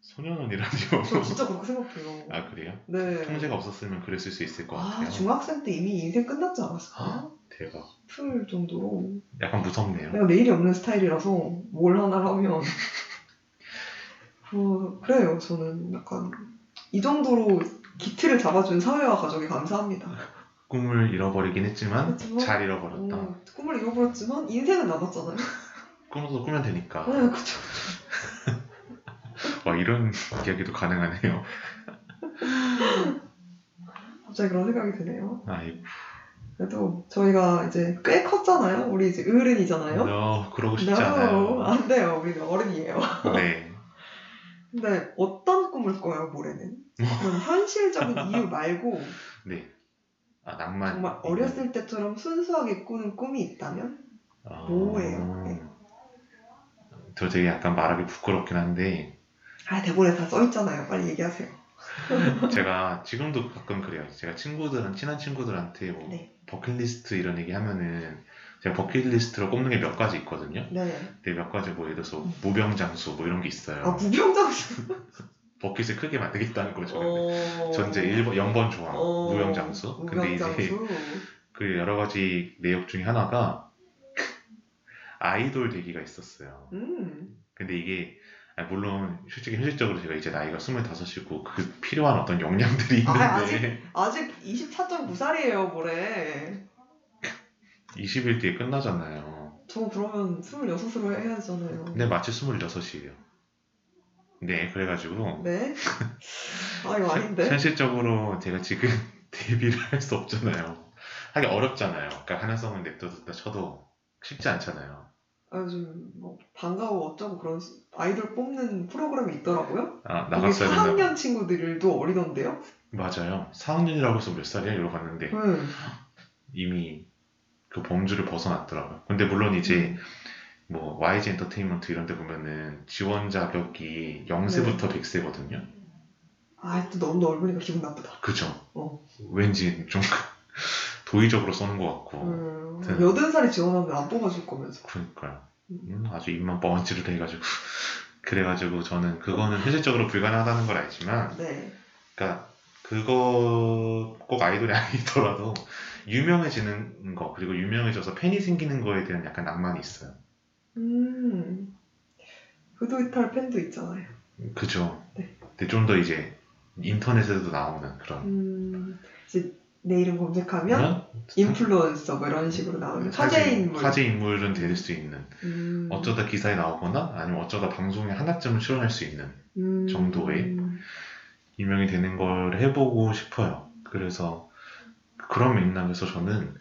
소년원이라니요. 저 진짜 그렇게 생각해요. 아, 그래요? 네. 형제가 없었으면 그랬을 수 있을 것 아 같아요. 중학생 때 이미 인생 끝났지 않았을까요? 대박. 풀 정도로 약간 무섭네요. 내가 내일이 없는 스타일이라서 뭘 하나를 하면 (laughs) 어, 그래요 저는 약간 이 정도로 기틀을 잡아준 사회와 가족에 감사합니다 꿈을 잃어버리긴 했지만 그렇지만, 잘 잃어버렸다. 어, 꿈을 잃어버렸지만 인생은 남았잖아요 꿈도 꾸면 되니까. 네 그쵸 와, 이런 이야기도 가능하네요. 갑자기 그런 생각이 드네요 아이고, 그래도 저희가 이제 꽤 컸잖아요 우리 이제 어른이잖아요 너 그러고 싶지 No, 않아요. 안 돼요 우리는 어른이에요 네. 근데 어떤 꿈을 꿔요 모레는? 그런 (laughs) 현실적인 이유 말고 네. 아, 낭만. 정말 어렸을 때처럼 순수하게 꾸는 꿈이 있다면 아, 뭐예요? 네. 저 되게 약간 말하기 부끄럽긴 한데, 아 대본에 다 써있잖아요. 빨리 얘기하세요. (laughs) 제가 지금도 가끔 그래요. 제가 친구들은, 친한 친구들한테 뭐, 네. 버킷리스트 이런 얘기 하면은, 제가 버킷리스트로 꼽는 게 몇 가지 있거든요. 네. 근데 몇 가지 뭐, 예를 들어서 무병장수 뭐 이런 게 있어요. 아 무병장수. (laughs) 버킷을 크게 만들겠다는 거죠. 어... 전제 1번, 0번 조항, 어, 무병장수. 근데 이제 무병장수. (laughs) 그 여러 가지 내용 중에 하나가 아이돌 되기가 있었어요. 음. 근데 이게 아, 물론 솔직히 현실적으로 제가 이제 나이가 25이고 그 필요한 어떤 역량들이 있는데 아, 아직- 아직 24.9살이에요, 뭐래. 20일 뒤에 끝나잖아요. 저 그러면 26으로 해야 되잖아요. 근데 마치 26이에요. 네, 그래가지고 네? (laughs) 아, 이거 아닌데? 현실적으로 제가 지금 (laughs) 데뷔를 할 수 없잖아요. 하기 어렵잖아요. 그러니까 하나성은 냅둬뒀다 쳐도 쉽지 않잖아요. 아, 요즘 뭐 방과후 어쩌고 그런 수- 아이돌 뽑는 프로그램이 있더라고요. 아, 된다. 4학년 친구들도 어리던데요? 맞아요. 4학년이라고 해서 몇 살이야? 이러고 갔는데 응. 이미 그 범주를 벗어났더라고요. 근데 물론 이제 뭐 YG 엔터테인먼트 이런 데 보면은 지원 자격이 0세부터 네. 100세거든요. 아, 또 너무 넓으니까 기분 나쁘다. 그죠? 어. 왠지 좀 (laughs) 도의적으로 써는 것 같고. 음, 아무튼. 여든 살이 지원하면 안 뽑아줄 거면서. 그러니까요. 음, 아주 입만 뻥치를 해가지고. (laughs) 그래가지고 저는 그거는 현실적으로 불가능하다는 걸 알지만, 네. 그러니까 그거 꼭 아이돌이 (laughs) 아니더라도 유명해지는 거 그리고 유명해져서 팬이 생기는 거에 대한 약간 낭만이 있어요. 음. 그도이탈 팬도 있잖아요. 그죠? 네. 근데 좀 더 이제 인터넷에도 나오는 그런 음. 이제 내 이름 검색하면 그냥 인플루언서 뭐 이런 식으로 나오는 화제 인물. 화제 인물은 될 수 있는 음. 어쩌다 기사에 나오거나 아니면 어쩌다 방송에 하나쯤은 출연할 수 있는 음. 정도의 유명이 되는 걸 해보고 싶어요. 그래서 그런 맥락에서 저는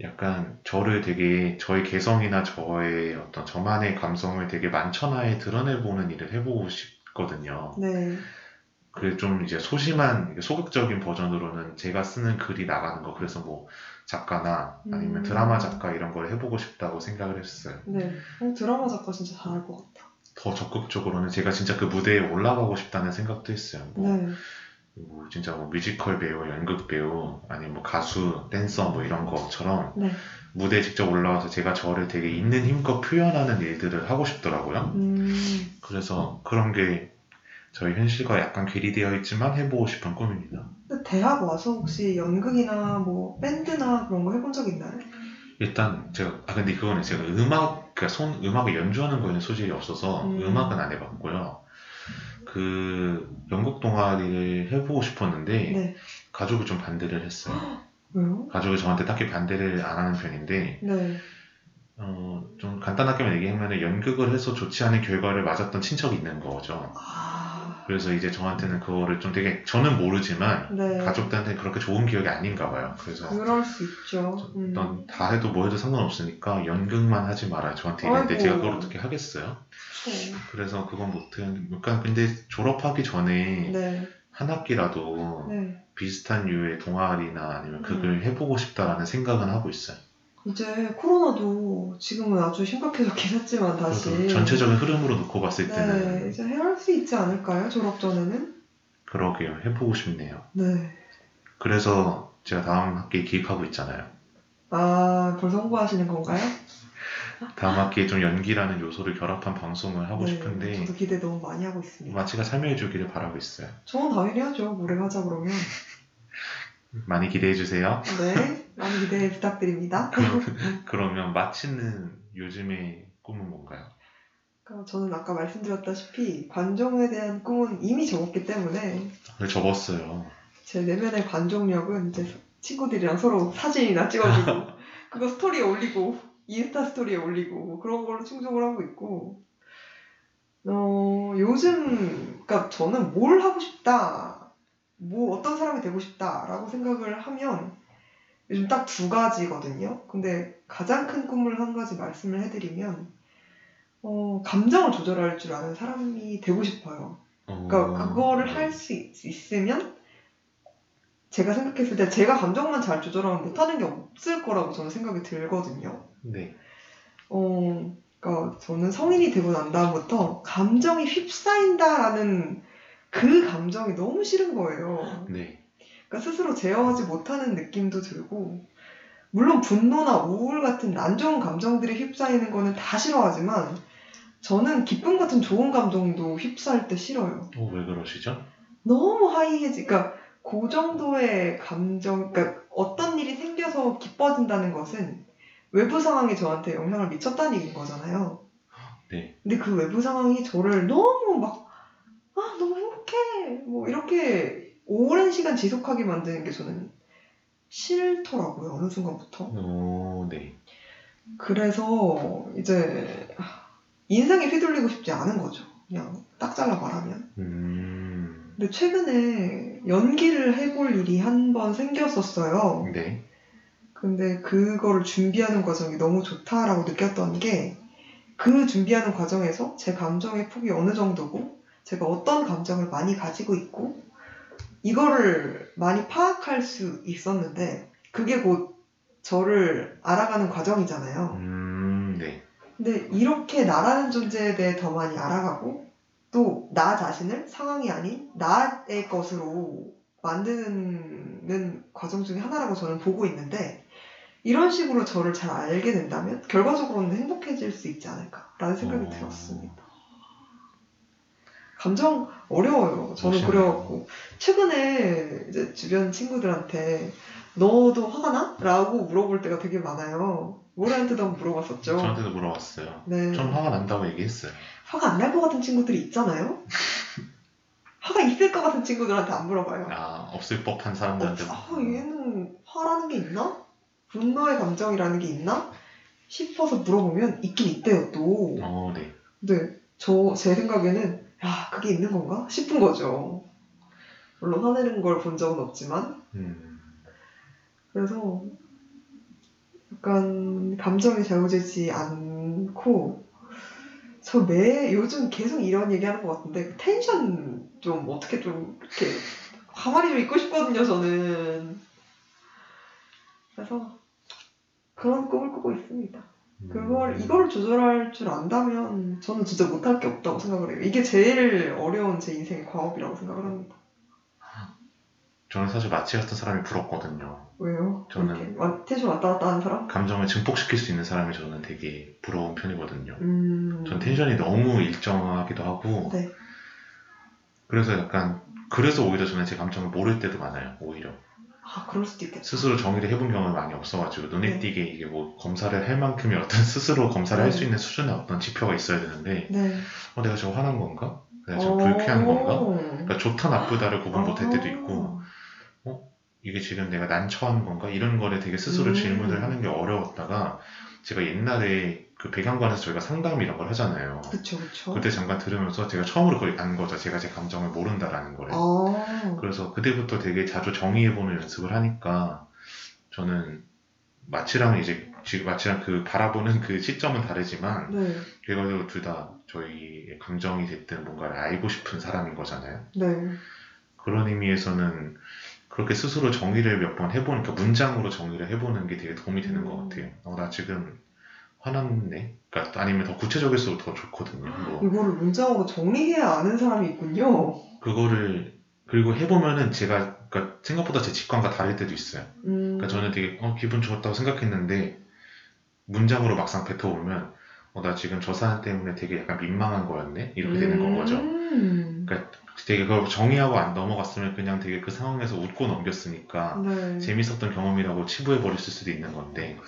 약간 저를 되게 저의 개성이나 저의 어떤 저만의 감성을 되게 만천하에 드러내보는 일을 해보고 싶거든요. 네. 그좀 이제 소심한 소극적인 버전으로는 제가 쓰는 글이 나가는 거 그래서 뭐 작가나 아니면 음. 드라마 작가 이런 걸 해보고 싶다고 생각을 했어요. 네. 어, 드라마 작가 진짜 잘할 것 같다. 더 적극적으로는 제가 진짜 그 무대에 올라가고 싶다는 생각도 했어요. 뭐 네. 뭐 진짜 뭐 뮤지컬 배우, 연극 배우, 아니면 뭐 가수, 댄서 뭐 이런 것처럼 네. 무대에 직접 올라와서 제가 저를 되게 있는 힘껏 표현하는 일들을 하고 싶더라고요. 음. 그래서 그런 게 저희 현실과 약간 괴리되어 있지만 해보고 싶은 꿈입니다. 대학 와서 혹시 연극이나 뭐 밴드나 그런 거 해본 적 있나요? 일단 제가 아 근데 그거는 제가 음악 그러니까 손 음악을 연주하는 거에는 소질이 없어서 음. 음. 악은안 해봤고요. 그 연극 동아리를 해보고 싶었는데 네. 가족이 좀 반대를 했어요. 왜요? 가족이 저한테 딱히 반대를 안 하는 편인데 네. 어, 좀 간단하게만 얘기하면 연극을 해서 좋지 않은 결과를 맞았던 친척이 있는 거죠. 아. 그래서 이제 저한테는 그거를 좀 되게 저는 모르지만 네. 가족들한테 그렇게 좋은 기억이 아닌가 봐요. 그래서 그럴 수 있죠. 음. 넌다 해도 뭐 해도 상관없으니까 연극만 하지 마라 저한테 이랬는데. 제가 그걸 어떻게 하겠어요? 그쵸. 그래서 그건 못해. 그러니까 근데 졸업하기 전에 네. 한 학기라도 네. 비슷한 류의 동아리나 아니면 극을 음. 해보고 싶다라는 생각은 하고 있어요. 이제 코로나도 지금은 아주 심각해졌긴 했지만 다시. 그래도 전체적인 흐름으로 놓고 봤을 네. 때는 이제 해할 수 있지 않을까요? 졸업 전에는? 그러게요. 해보고 싶네요. 네. 그래서 제가 다음 학기에 기획하고 있잖아요. 아, 벌써 홍보하시는 건가요? 다음 학기에 좀 연기라는 요소를 결합한 방송을 하고 네, 싶은데 저도 기대 너무 많이 하고 있습니다. 마치가 참여해주기를 바라고 있어요. 저는 당연히 하죠. 모레 하자 그러면. 많이 기대해 주세요. 네. 많은 기대 부탁드립니다. 그러면 마치는 요즘의 꿈은 뭔가요? 저는 아까 말씀드렸다시피 관종에 대한 꿈은 이미 적었기 때문에 그걸 접었어요. 제 내면의 관종력은 이제 친구들이랑 서로 사진이나 찍어주고 (laughs) 그거 스토리에 올리고 인스타 스토리에 올리고 뭐 그런 걸로 충족을 하고 있고 어 요즘 그러니까 저는 뭘 하고 싶다 뭐 어떤 사람이 되고 싶다라고 생각을 하면 요즘 딱 두 가지거든요 근데 가장 큰 꿈을 한 가지 말씀을 해드리면 어 감정을 조절할 줄 아는 사람이 되고 싶어요 그러니까 어, 그거를 네. 할수 있으면 제가 생각했을 때 제가 감정만 잘 조절하면 못하는 게 없을 거라고 저는 생각이 들거든요. 네. 어, 그러니까 저는 성인이 되고 난 다음부터 감정이 휩싸인다라는 그 감정이 너무 싫은 거예요. 네. 그러니까 스스로 제어하지 못하는 느낌도 들고 물론 분노나 우울 같은 안 좋은 감정들이 휩싸이는 거는 다 싫어하지만 저는 기쁨 같은 좋은 감정도 휩싸일 때 싫어요. 어, 왜 그러시죠? 너무 하이해지, 그러니까 그 정도의 감정, 그러니까 어떤 일이 생겨서 기뻐진다는 것은 외부 상황이 저한테 영향을 미쳤다는 얘기인 거잖아요. 네. 근데 그 외부 상황이 저를 너무 막, 아, 너무 행복 해. 뭐, 이렇게 오랜 시간 지속하게 만드는 게 저는 싫더라고요, 어느 순간부터. 어, 네. 그래서 이제 인생에 휘둘리고 싶지 않은 거죠. 그냥 딱 잘라 말하면. 음, 근데 최근에 연기를 해볼 일이 한 번 생겼었어요. 네. 근데 그거를 준비하는 과정이 너무 좋다라고 느꼈던 게 그 준비하는 과정에서 제 감정의 폭이 어느 정도고 제가 어떤 감정을 많이 가지고 있고 이거를 많이 파악할 수 있었는데 그게 곧 저를 알아가는 과정이잖아요. 음, 네. 근데 이렇게 나라는 존재에 대해 더 많이 알아가고 또 나 자신을 상황이 아닌 나의 것으로 만드는 과정 중에 하나라고 저는 보고 있는데 이런 식으로 저를 잘 알게 된다면 결과적으로는 행복해질 수 있지 않을까라는 생각이 어. 들었습니다. 감정 어려워요. 저는 무시하네요. 그래갖고 최근에 이제 주변 친구들한테 너도 화가 나? 라고 물어볼 때가 되게 많아요. 모래한테도 한번 물어봤었죠. 저한테도 물어봤어요. 네. 전 화가 난다고 얘기했어요. 화가 안 날 것 같은 친구들이 있잖아요. (laughs) 화가 있을 것 같은 친구들한테 안 물어봐요. 아, 없을 법한 어, 사람들한테. 아, 얘는 화라는 게 있나? 분노의 감정이라는 게 있나? 싶어서 물어보면 있긴 있대요, 또. 어, 네. 근데 저, 제 생각에는, 야, 그게 있는 건가? 싶은 거죠. 물론 화내는 걸 본 적은 없지만. 음, 그래서 약간 감정이 자유되지 않고 저 매 요즘 계속 이런 얘기 하는 것 같은데 텐션 좀 어떻게 좀 이렇게 가만히 좀 있고 싶거든요 저는 그래서 그런 꿈을 꾸고 있습니다 음. 그걸 이걸 조절할 줄 안다면 저는 진짜 못할 게 없다고 생각을 해요 이게 제일 어려운 제 인생의 과업이라고 생각을 합니다 저는 사실 마치 같은 사람이 부럽거든요. 왜요? 저는- 텐션 왔다 갔다 하는 사람? 감정을 증폭시킬 수 있는 사람이 저는 되게 부러운 편이거든요. 음... 전 텐션이 너무 일정하기도 하고, 네. 그래서 약간, 그래서 오히려 저는 제 감정을 모를 때도 많아요, 오히려. 아, 그럴 수도 있겠다. 스스로 정의를 해본 경험이 많이 없어가지고, 눈에 네. 띄게 이게 뭐, 검사를 할 만큼의 어떤 (laughs) 스스로 검사를 할수 네. 있는 수준의 어떤 지표가 있어야 되는데, 네. 어, 내가 지금 화난 건가? 내가 지금 불쾌한 건가? 오. 그러니까 좋다 나쁘다를 구분 못할 때도 아. 있고, 이게 지금 내가 난처한 건가? 이런 거를 되게 스스로 음. 질문을 하는 게 어려웠다가, 제가 옛날에 그 백양관에서 저희가 상담 이런 걸 하잖아요. 그쵸, 그쵸. 그때 잠깐 들으면서 제가 처음으로 그걸 안 거죠. 제가 제 감정을 모른다라는 거를. 아, 그래서 그때부터 되게 자주 정의해보는 연습을 하니까 저는 마치랑 이제 지금 마치랑 그 바라보는 그 시점은 다르지만 네, 그래가지고 둘 다 저희의 감정이 됐든 뭔가를 알고 싶은 사람인 거잖아요. 네. 그런 의미에서는 그렇게 스스로 정의를 몇 번 해보는, 그러니까 문장으로 정의를 해보는 게 되게 도움이 되는 것 음. 같아요. 어, 나 지금 화났네? 그러니까 아니면 더 구체적일수록 더 좋거든요. 뭐 이거를 문장으로 정리해야 아는 사람이 있군요. 그거를 그리고 해보면은 제가 그러니까 생각보다 제 직관과 다를 때도 있어요. 음. 그러니까 저는 되게 어, 기분 좋았다고 생각했는데 문장으로 막상 뱉어보면 어, 나 지금 저 사람 때문에 되게 약간 민망한 거였네 이렇게 되는 건 거죠. 음. 그러니까 되게 그걸 정의하고 안 넘어갔으면 그냥 되게 그 상황에서 웃고 넘겼으니까 네. 재밌었던 경험이라고 치부해 버렸을 수도 있는 건데 그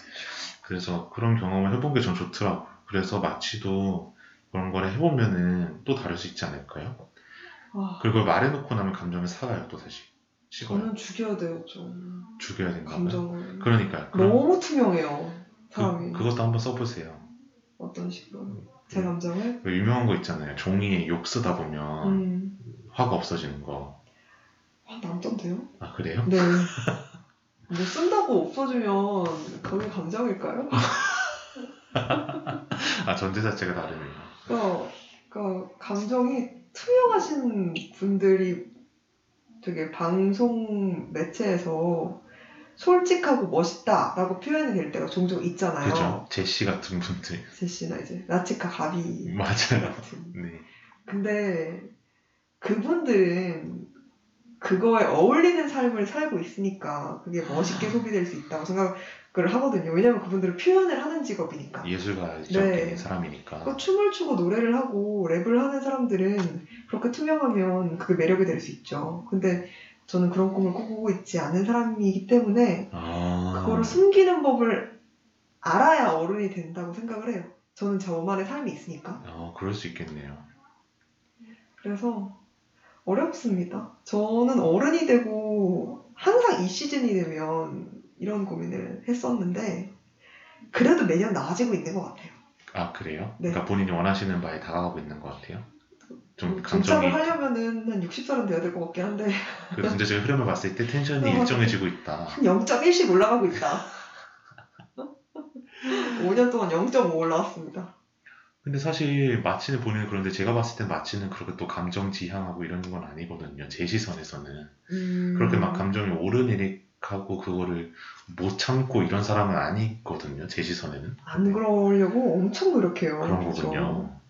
래서 그런 경험을 해본 게 전 좋더라고. 그래서 마치도 그런 거를 해보면은 또 다를 수 있지 않을까요? 아, 그걸 말해놓고 나면 감정을 살아요 또 다시 식어요. 저는 죽여야 돼요, 좀. 죽여야 된다고요? 감정을. 그러니까요. 그럼 너무 투명해요, 사람이. 그, 그것도 한번 써보세요. 어떤 식으로. 제 음. 감정을. 그 유명한 거 있잖아요. 종이에 욕 쓰다 보면 음. 화가 없어지는 거. 아, 남던데요? 아 그래요? 네. (laughs) 뭐 쓴다고 없어지면 그게 감정일까요? (laughs) 아 전제 자체가 다르네요. 그러니까, 그러니까 감정이 투명하신 분들이 되게 방송 매체에서 솔직하고 멋있다라고 표현이 될 때가 종종 있잖아요. 그죠? 제시 같은 분들. 제시나 이제 라치카 가비 맞아요. 같은. 네. 근데 그분들은 그거에 어울리는 삶을 살고 있으니까 그게 멋있게 소비될 수 있다고 생각을 하거든요. 왜냐면 그분들은 표현을 하는 직업이니까. 예술가적 네. 사람이니까. 그 춤을 추고 노래를 하고 랩을 하는 사람들은 그렇게 투명하면 그게 매력이 될 수 있죠. 근데 저는 그런 꿈을 꾸고 있지 않은 사람이기 때문에 아. 그거를 숨기는 법을 알아야 어른이 된다고 생각을 해요. 저는 저만의 삶이 있으니까. 어, 그럴 수 있겠네요. 그래서 어렵습니다. 저는 어른이 되고 항상 이 시즌이 되면 이런 고민을 했었는데 그래도 매년 나아지고 있는 것 같아요. 아, 그래요? 네. 그러니까 본인이 원하시는 바에 다가가고 있는 것 같아요. 좀 감정이. 정착을 하려면은 한 60살은 돼야 될 것 같긴 한데 그 진짜 지금 흐름을 봤을 때 텐션이 어. 일정해지고 있다. 한 0.1씩 올라가고 있다. (laughs) 5년 동안 0.5 올라왔습니다. 근데 사실 마치는 본인은 그런데 제가 봤을 땐 마치는 그렇게 또 감정 지향하고 이런 건 아니거든요. 제 시선에서는. 음, 그렇게 막 감정이 오르내리하고 그거를 못 참고 이런 사람은 아니거든요. 제 시선에는. 안 그러려고 엄청 노력해요. 그런? 거군요.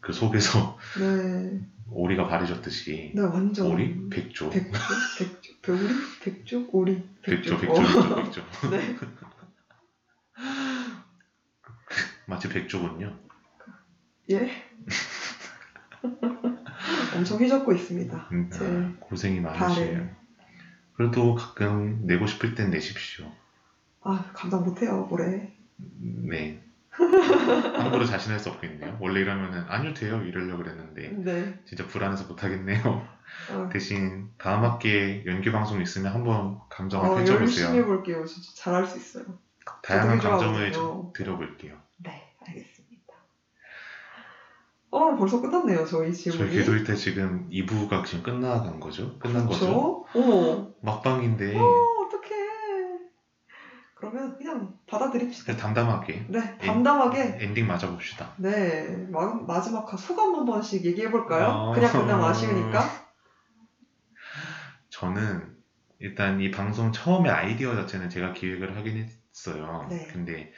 그 속에서 네, 오리가 바리졌듯이 네 완전 오리? 백조? 백조, 백조, 배우리, 백조, 오리, 백조, 백조, 어. 백조, 백조. (laughs) 네. 마치 백조군요. 예. (laughs) 엄청 휘젓고 있습니다. 음, 제 아, 고생이 많으시네요. 그래도 가끔 내고 싶을 땐 내십시오. 아 감당 못해요 올해. 네. (laughs) 함부로 자신할 수 없겠네요. 원래 이러면은 아니요 돼요 이러려고 그랬는데 네. 진짜 불안해서 못하겠네요. 아, 대신 다음 학기에 연기 방송 있으면 한번 감정을 어, 펼쳐보세요. 열심히 해볼게요. 진짜 잘할 수 있어요. 다양한 감정을. 좀 드려볼게요. 네, 알겠습니다. 어, 벌써 끝났네요, 저희 저희 질문이. 궤도일 때 지금 2부가 지금 끝나간 거죠? 끝난 거죠? 그렇죠? 어머, 막방인데 어, 어떡해. 그러면 그냥 받아들입시다. 그냥 담담하게 네, 담담하게. 엔 딩 맞아봅시다. 네, 마, 마지막 소감 한 번씩 얘기해 볼까요? 어. 그냥 끝나면 아쉬우니까. (laughs) 저는 일단 이 방송 처음에 아이디어 자체는 제가 기획을 하긴 했어요. 네. 근데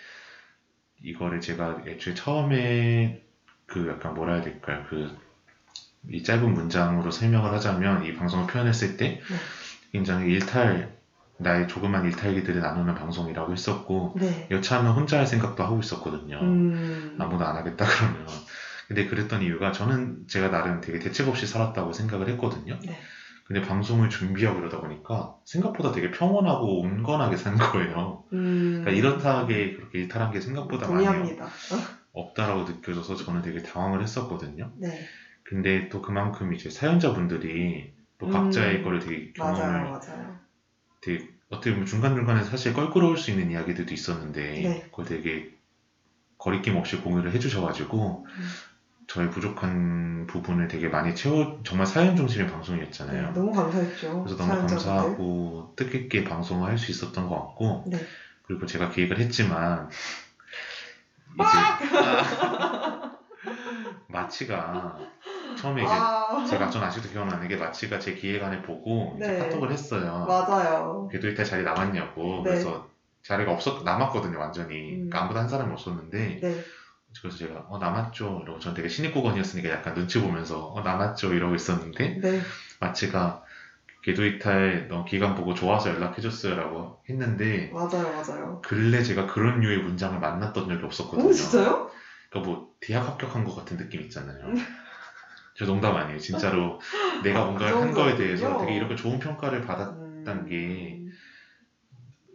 이거를 제가 애초에 처음에 그 약간 뭐라 해야 될까요? 그 이 짧은 문장으로 설명을 하자면 이 방송을 표현했을 때 네. 굉장히 일탈 나의 조그만 일탈기들을 나누는 방송이라고 했었고 네. 여차하면 혼자 할 생각도 하고 있었거든요. 음, 아무도 안 하겠다 그러면. 근데 그랬던 이유가 저는 제가 나름 되게 대책 없이 살았다고 생각을 했거든요. 네. 근데 방송을 준비하고 이러다 보니까 생각보다 되게 평온하고 온건하게 산 거예요. 음, 그러니까 이렇다하게 그렇게 일탈한 게 생각보다 많이 동의합니다. 없다라고 느껴져서 저는 되게 당황을 했었거든요. 네, 근데 또 그만큼 이제 사연자분들이 또 각자의 음, 거를 되게 경험을 맞아요, 맞아요. 되게 어떻게 보면 중간중간에 사실 껄끄러울 수 있는 이야기들도 있었는데 네. 그걸 되게 거리낌 없이 공유를 해주셔가지고 음. 저의 부족한 부분을 되게 많이 채워 정말 사연 중심의 방송이었잖아요. 네, 너무 감사했죠. 그래서 너무 사연자분들. 감사하고 뜻깊게 방송을 할 수 있었던 것 같고 네. 그리고 제가 기획을 했지만 마치가 처음에 이제 아, 제가 전 아직도 기억나는 게 마치가 제 기획안을 보고 이제 네. 카톡을 했어요. 맞아요. 궤도 일탈 자리 남았냐고 네. 그래서 자리가 없었 남았거든요 완전히 음. 그러니까 아무도 한 사람이 없었는데 네. 그래서 제가 어 남았죠 이러고 저는 되게 신입국원이었으니까 약간 눈치 보면서 어 남았죠 이러고 있었는데 네. 마치가 궤도 이탈 너 기간 보고 좋아서 연락해줬어요라고 했는데 맞아요, 맞아요. 근래 제가 그런 류의 문장을 만났던 적이 없었거든요. 오, 진짜요? 그러니까 뭐 대학 합격한 것 같은 느낌 있잖아요. 음. 저 농담 아니에요. 진짜로 내가 아, 뭔가를 그한 거에. 대해서 되게 이렇게 좋은 평가를 받았 음, 게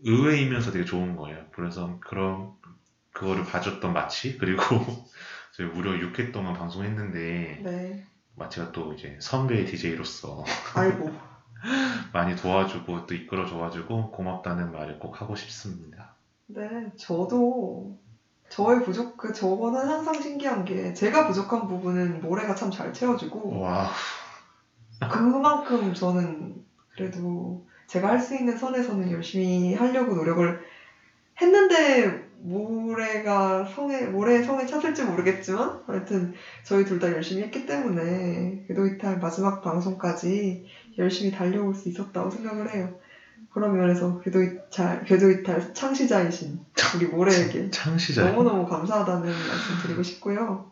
의외이면서 되게 좋은 거예요. 그래서 그런 그거를 봐줬던 마치 그리고 (laughs) 저희 무려 6회 동안 방송했는데 네. 마치가 또 이제 선배 DJ로서 아이고. (laughs) 많이 도와주고 또 이끌어줘가지고 고맙다는 말을 꼭 하고 싶습니다. 네, 저도 저의 부족, 그 저거는 항상 신기한 게 제가 부족한 부분은 모래가 참 잘 채워주고 와, 그만큼 저는 그래도 제가 할 수 있는 선에서는 열심히 하려고 노력을 했는데 모래가 성에 모래의 성에 찼을지 모르겠지만 하여튼 저희 둘 다 열심히 했기 때문에 궤도 이탈 마지막 방송까지 열심히 달려올 수 있었다고 생각을 해요. 그런 면에서 궤도 이탈 궤도 이탈 창시자이신 우리 모래에게 창시자. 너무너무 감사하다는 말씀 드리고 싶고요.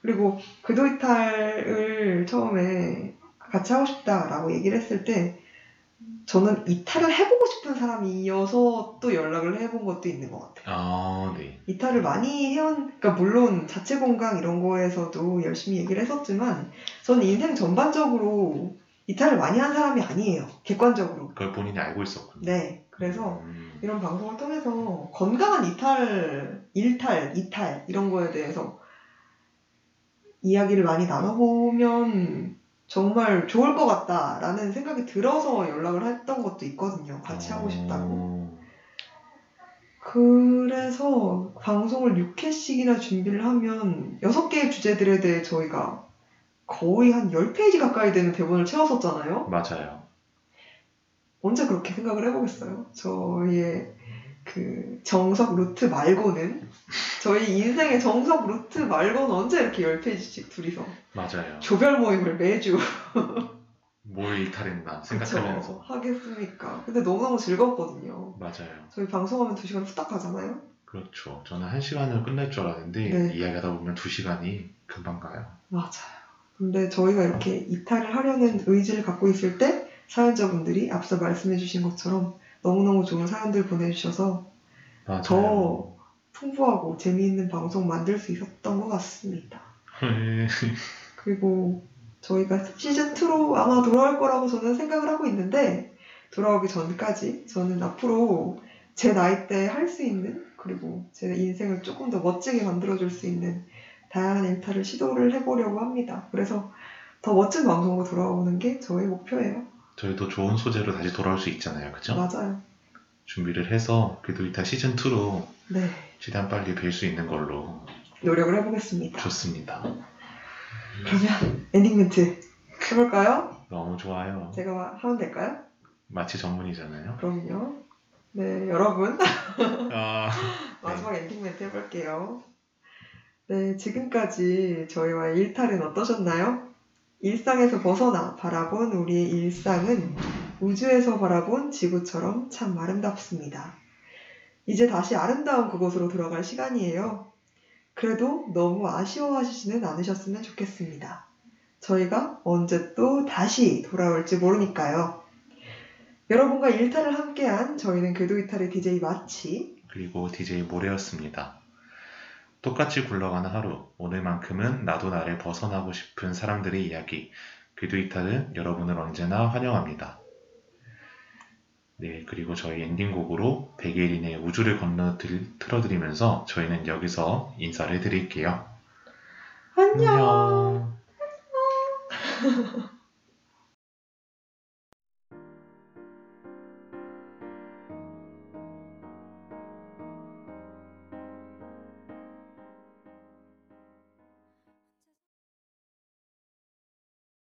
그리고 궤도 이탈을 처음에 같이 하고 싶다라고 얘기를 했을 때 저는 이탈을 해보고 싶은 사람이어서 또 연락을 해본 것도 있는 것 같아요. 아, 네. 이탈을 많이 해온, 그러니까 물론 자체 건강 이런 거에서도 열심히 얘기를 했었지만 저는 인생 전반적으로 이탈을 많이 한 사람이 아니에요. 객관적으로. 그걸 본인이 알고 있었군요. 네. 그래서 음, 이런 방송을 통해서 건강한 이탈, 일탈, 이탈 이런 거에 대해서 이야기를 많이 나눠보면 정말 좋을 것 같다라는 생각이 들어서 연락을 했던 것도 있거든요. 같이 하고 싶다고. 어, 그래서 방송을 6회씩이나 준비를 하면 6개의 주제들에 대해 저희가 거의 한 10페이지 가까이 되는 대본을 채웠었잖아요. 맞아요. 언제 그렇게 생각을 해보겠어요? 저희의 그 정석 루트 말고는 저희 인생의 정석 루트 말고는 언제 이렇게 10페이지씩 둘이서 맞아요. 조별 모임을 매주 (laughs) 뭘 이탈했나 생각하면서. 그쵸, 하겠습니까? 근데 너무너무 즐겁거든요. 맞아요. 저희 방송하면 2시간 후딱 가잖아요. 그렇죠. 저는 한 시간을 끝날 줄 알았는데 네. 이야기하다 보면 두 시간이 금방 가요. 맞아요. 근데 저희가 이렇게 이탈을 하려는 의지를 갖고 있을 때 사연자분들이 앞서 말씀해주신 것처럼 너무너무 좋은 사연들 보내주셔서 맞아요. 더 풍부하고 재미있는 방송 만들 수 있었던 것 같습니다. 그리고 저희가 시즌2로 아마 돌아올 거라고 저는 생각을 하고 있는데 돌아오기 전까지 저는 앞으로 제 나이 때 할 수 있는 그리고 제 인생을 조금 더 멋지게 만들어줄 수 있는 다양한 일탈을 시도를 해보려고 합니다. 그래서 더 멋진 방송으로 돌아오는 게 저의 목표예요. 저희도 좋은 소재로 다시 돌아올 수 있잖아요. 그죠? 맞아요. 준비를 해서 그래도 시즌 2로 네. 최대한 빨리 뵐 수 있는 걸로 노력을 해보겠습니다. 좋습니다. 그러면 엔딩 멘트 해볼까요? 너무 좋아요. 제가 하면 될까요? 마치 전문이잖아요. 그럼요. 네, 여러분. (laughs) 아, 마지막 엔딩 멘트 해볼게요. 네, 지금까지 저희와 일탈은 어떠셨나요? 일상에서 벗어나 바라본 우리의 일상은 우주에서 바라본 지구처럼 참 아름답습니다. 이제 다시 아름다운 그곳으로 돌아갈 시간이에요. 그래도 너무 아쉬워하시지는 않으셨으면 좋겠습니다. 저희가 언제 또 다시 돌아올지 모르니까요. 여러분과 일탈을 함께한 저희는 궤도 이탈의 DJ 마치 그리고 DJ 모레였습니다. 똑같이 굴러가는 하루, 오늘만큼은 나도 나를 벗어나고 싶은 사람들의 이야기, 궤도 이탈은 여러분을 언제나 환영합니다. 네, 그리고 저희 엔딩곡으로 백예린의 우주를 건너 들- 틀어드리면서 저희는 여기서 인사를 드릴게요. 안녕. 안녕. (laughs)